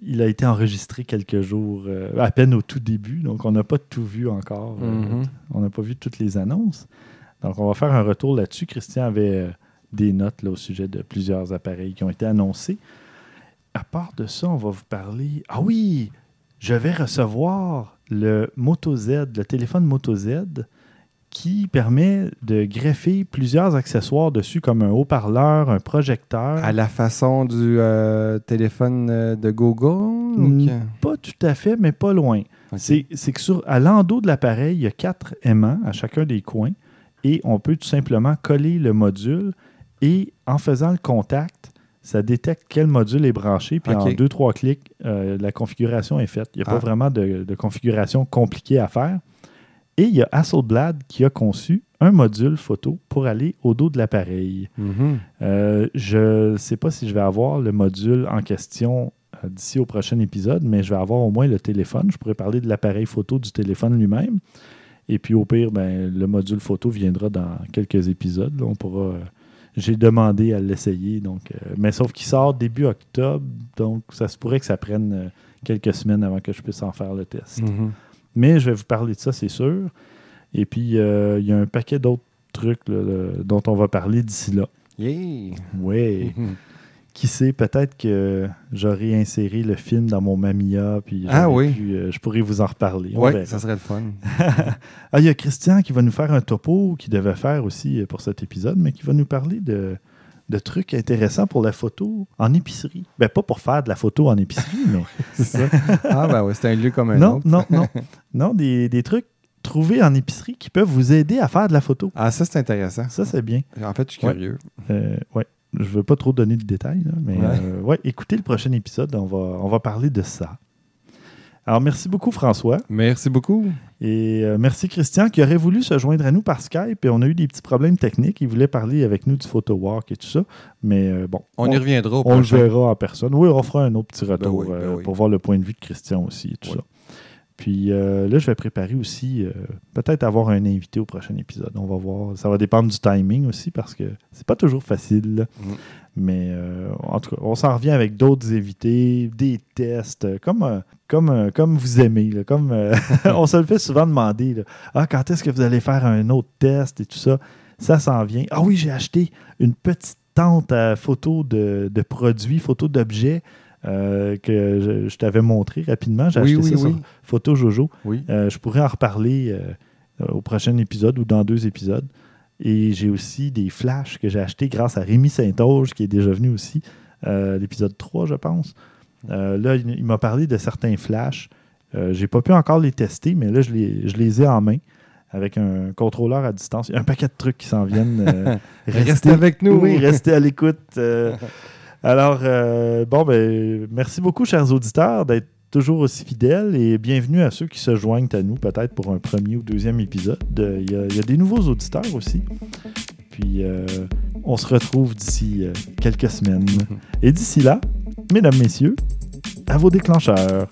il a été enregistré quelques jours, euh, à peine au tout début, donc on n'a pas tout vu encore. euh, Mhm. on n'a pas vu toutes les annonces. Donc, on va faire un retour là-dessus. Christian avait des notes là, au sujet de plusieurs appareils qui ont été annoncés. À part de ça, on va vous parler. Ah oui, je vais recevoir le Moto Z, le téléphone Moto Z, qui permet de greffer plusieurs accessoires dessus, comme un haut-parleur, un projecteur. À la façon du euh, téléphone euh, de Google? Pas tout à fait, mais pas loin. C'est que sur, à l'endos de l'appareil, il y a quatre aimants à chacun des coins et on peut tout simplement coller le module et en faisant le contact, ça détecte quel module est branché. Puis en deux, trois clics, euh, la configuration est faite. Il n'y a Ah. pas vraiment de, de configuration compliquée à faire. Et il y a Hasselblad qui a conçu un module photo pour aller au dos de l'appareil. Mhm. Euh, je ne sais pas si je vais avoir le module en question euh, d'ici au prochain épisode, mais je vais avoir au moins le téléphone. Je pourrais parler de l'appareil photo du téléphone lui-même. Et puis au pire, ben, le module photo viendra dans quelques épisodes. là. on pourra. J'ai demandé à l'essayer, donc, euh, mais sauf qu'il sort début octobre, donc ça se pourrait que ça prenne euh, quelques semaines avant que je puisse en faire le test. Mhm. Mais je vais vous parler de ça, c'est sûr. Et puis, euh, il y a un paquet d'autres trucs là, dont on va parler d'ici là. Yeah. Oui. Mhm. Qui sait, peut-être que j'aurai inséré le film dans mon Mamiya, puis Ah j'aurais oui. pu, euh, je pourrais vous en reparler. Verra. ça serait le fun. ah, il y a Christian qui va nous faire un topo, qui devait faire aussi euh, pour cet épisode, mais qui va nous parler de, de trucs intéressants pour la photo en épicerie. Ben, pas pour faire de la photo en épicerie, mais C'est ça. Ah, ben oui, c'est un lieu comme un non, autre. non, non. Non, des, des trucs trouvés en épicerie qui peuvent vous aider à faire de la photo. Ah, ça, c'est intéressant. Ça, c'est bien. En fait, je suis Ouais. curieux. Euh, ouais. Je ne veux pas trop donner de détails, là, mais Ouais. euh, ouais, écoutez le prochain épisode, on va, on va parler de ça. Alors, merci beaucoup, François. Merci beaucoup. Et euh, merci, Christian, qui aurait voulu se joindre à nous par Skype. Et on a eu des petits problèmes techniques. Il voulait parler avec nous du photo walk et tout ça. Mais euh, bon, On, y reviendra au on le verra en personne. Oui, on fera un autre petit retour oui, ben euh, oui. pour voir le point de vue de Christian aussi et tout Oui. ça. Puis euh, là, je vais préparer aussi, euh, peut-être avoir un invité au prochain épisode. On va voir. Ça va dépendre du timing aussi parce que c'est pas toujours facile. Mm. Mais euh, en tout cas, on s'en revient avec d'autres invités, des tests, comme, comme, comme vous aimez. là, comme, on se le fait souvent demander. là. ah, quand est-ce que vous allez faire un autre test et tout ça? Ça s'en vient. Ah oui, j'ai acheté une petite tente à photos de, de produits, photos d'objets euh, que je, je t'avais montré rapidement. J'ai Oui, acheté oui, ça oui. sur Photo Jojo. Oui. Euh, je pourrais en reparler euh, au prochain épisode ou dans deux épisodes. Et j'ai aussi des flashs que j'ai achetés grâce à Rémi Saint-Auge, qui est déjà venu aussi, l'épisode 3, je pense. Là, il, il m'a parlé de certains flashs. J'ai pas pu encore les tester, mais là, je les, je les ai en main avec un contrôleur à distance. Il y a un paquet de trucs qui s'en viennent. euh, Restez avec nous. Oui, restez à l'écoute. euh. alors, euh, bon, ben, merci beaucoup, chers auditeurs, d'être toujours aussi fidèles et bienvenue à ceux qui se joignent à nous, peut-être pour un premier ou deuxième épisode. Il y, a- y a des nouveaux auditeurs aussi. Puis, euh, on se retrouve d'ici euh, quelques semaines. Et d'ici là, mesdames, messieurs, à vos déclencheurs.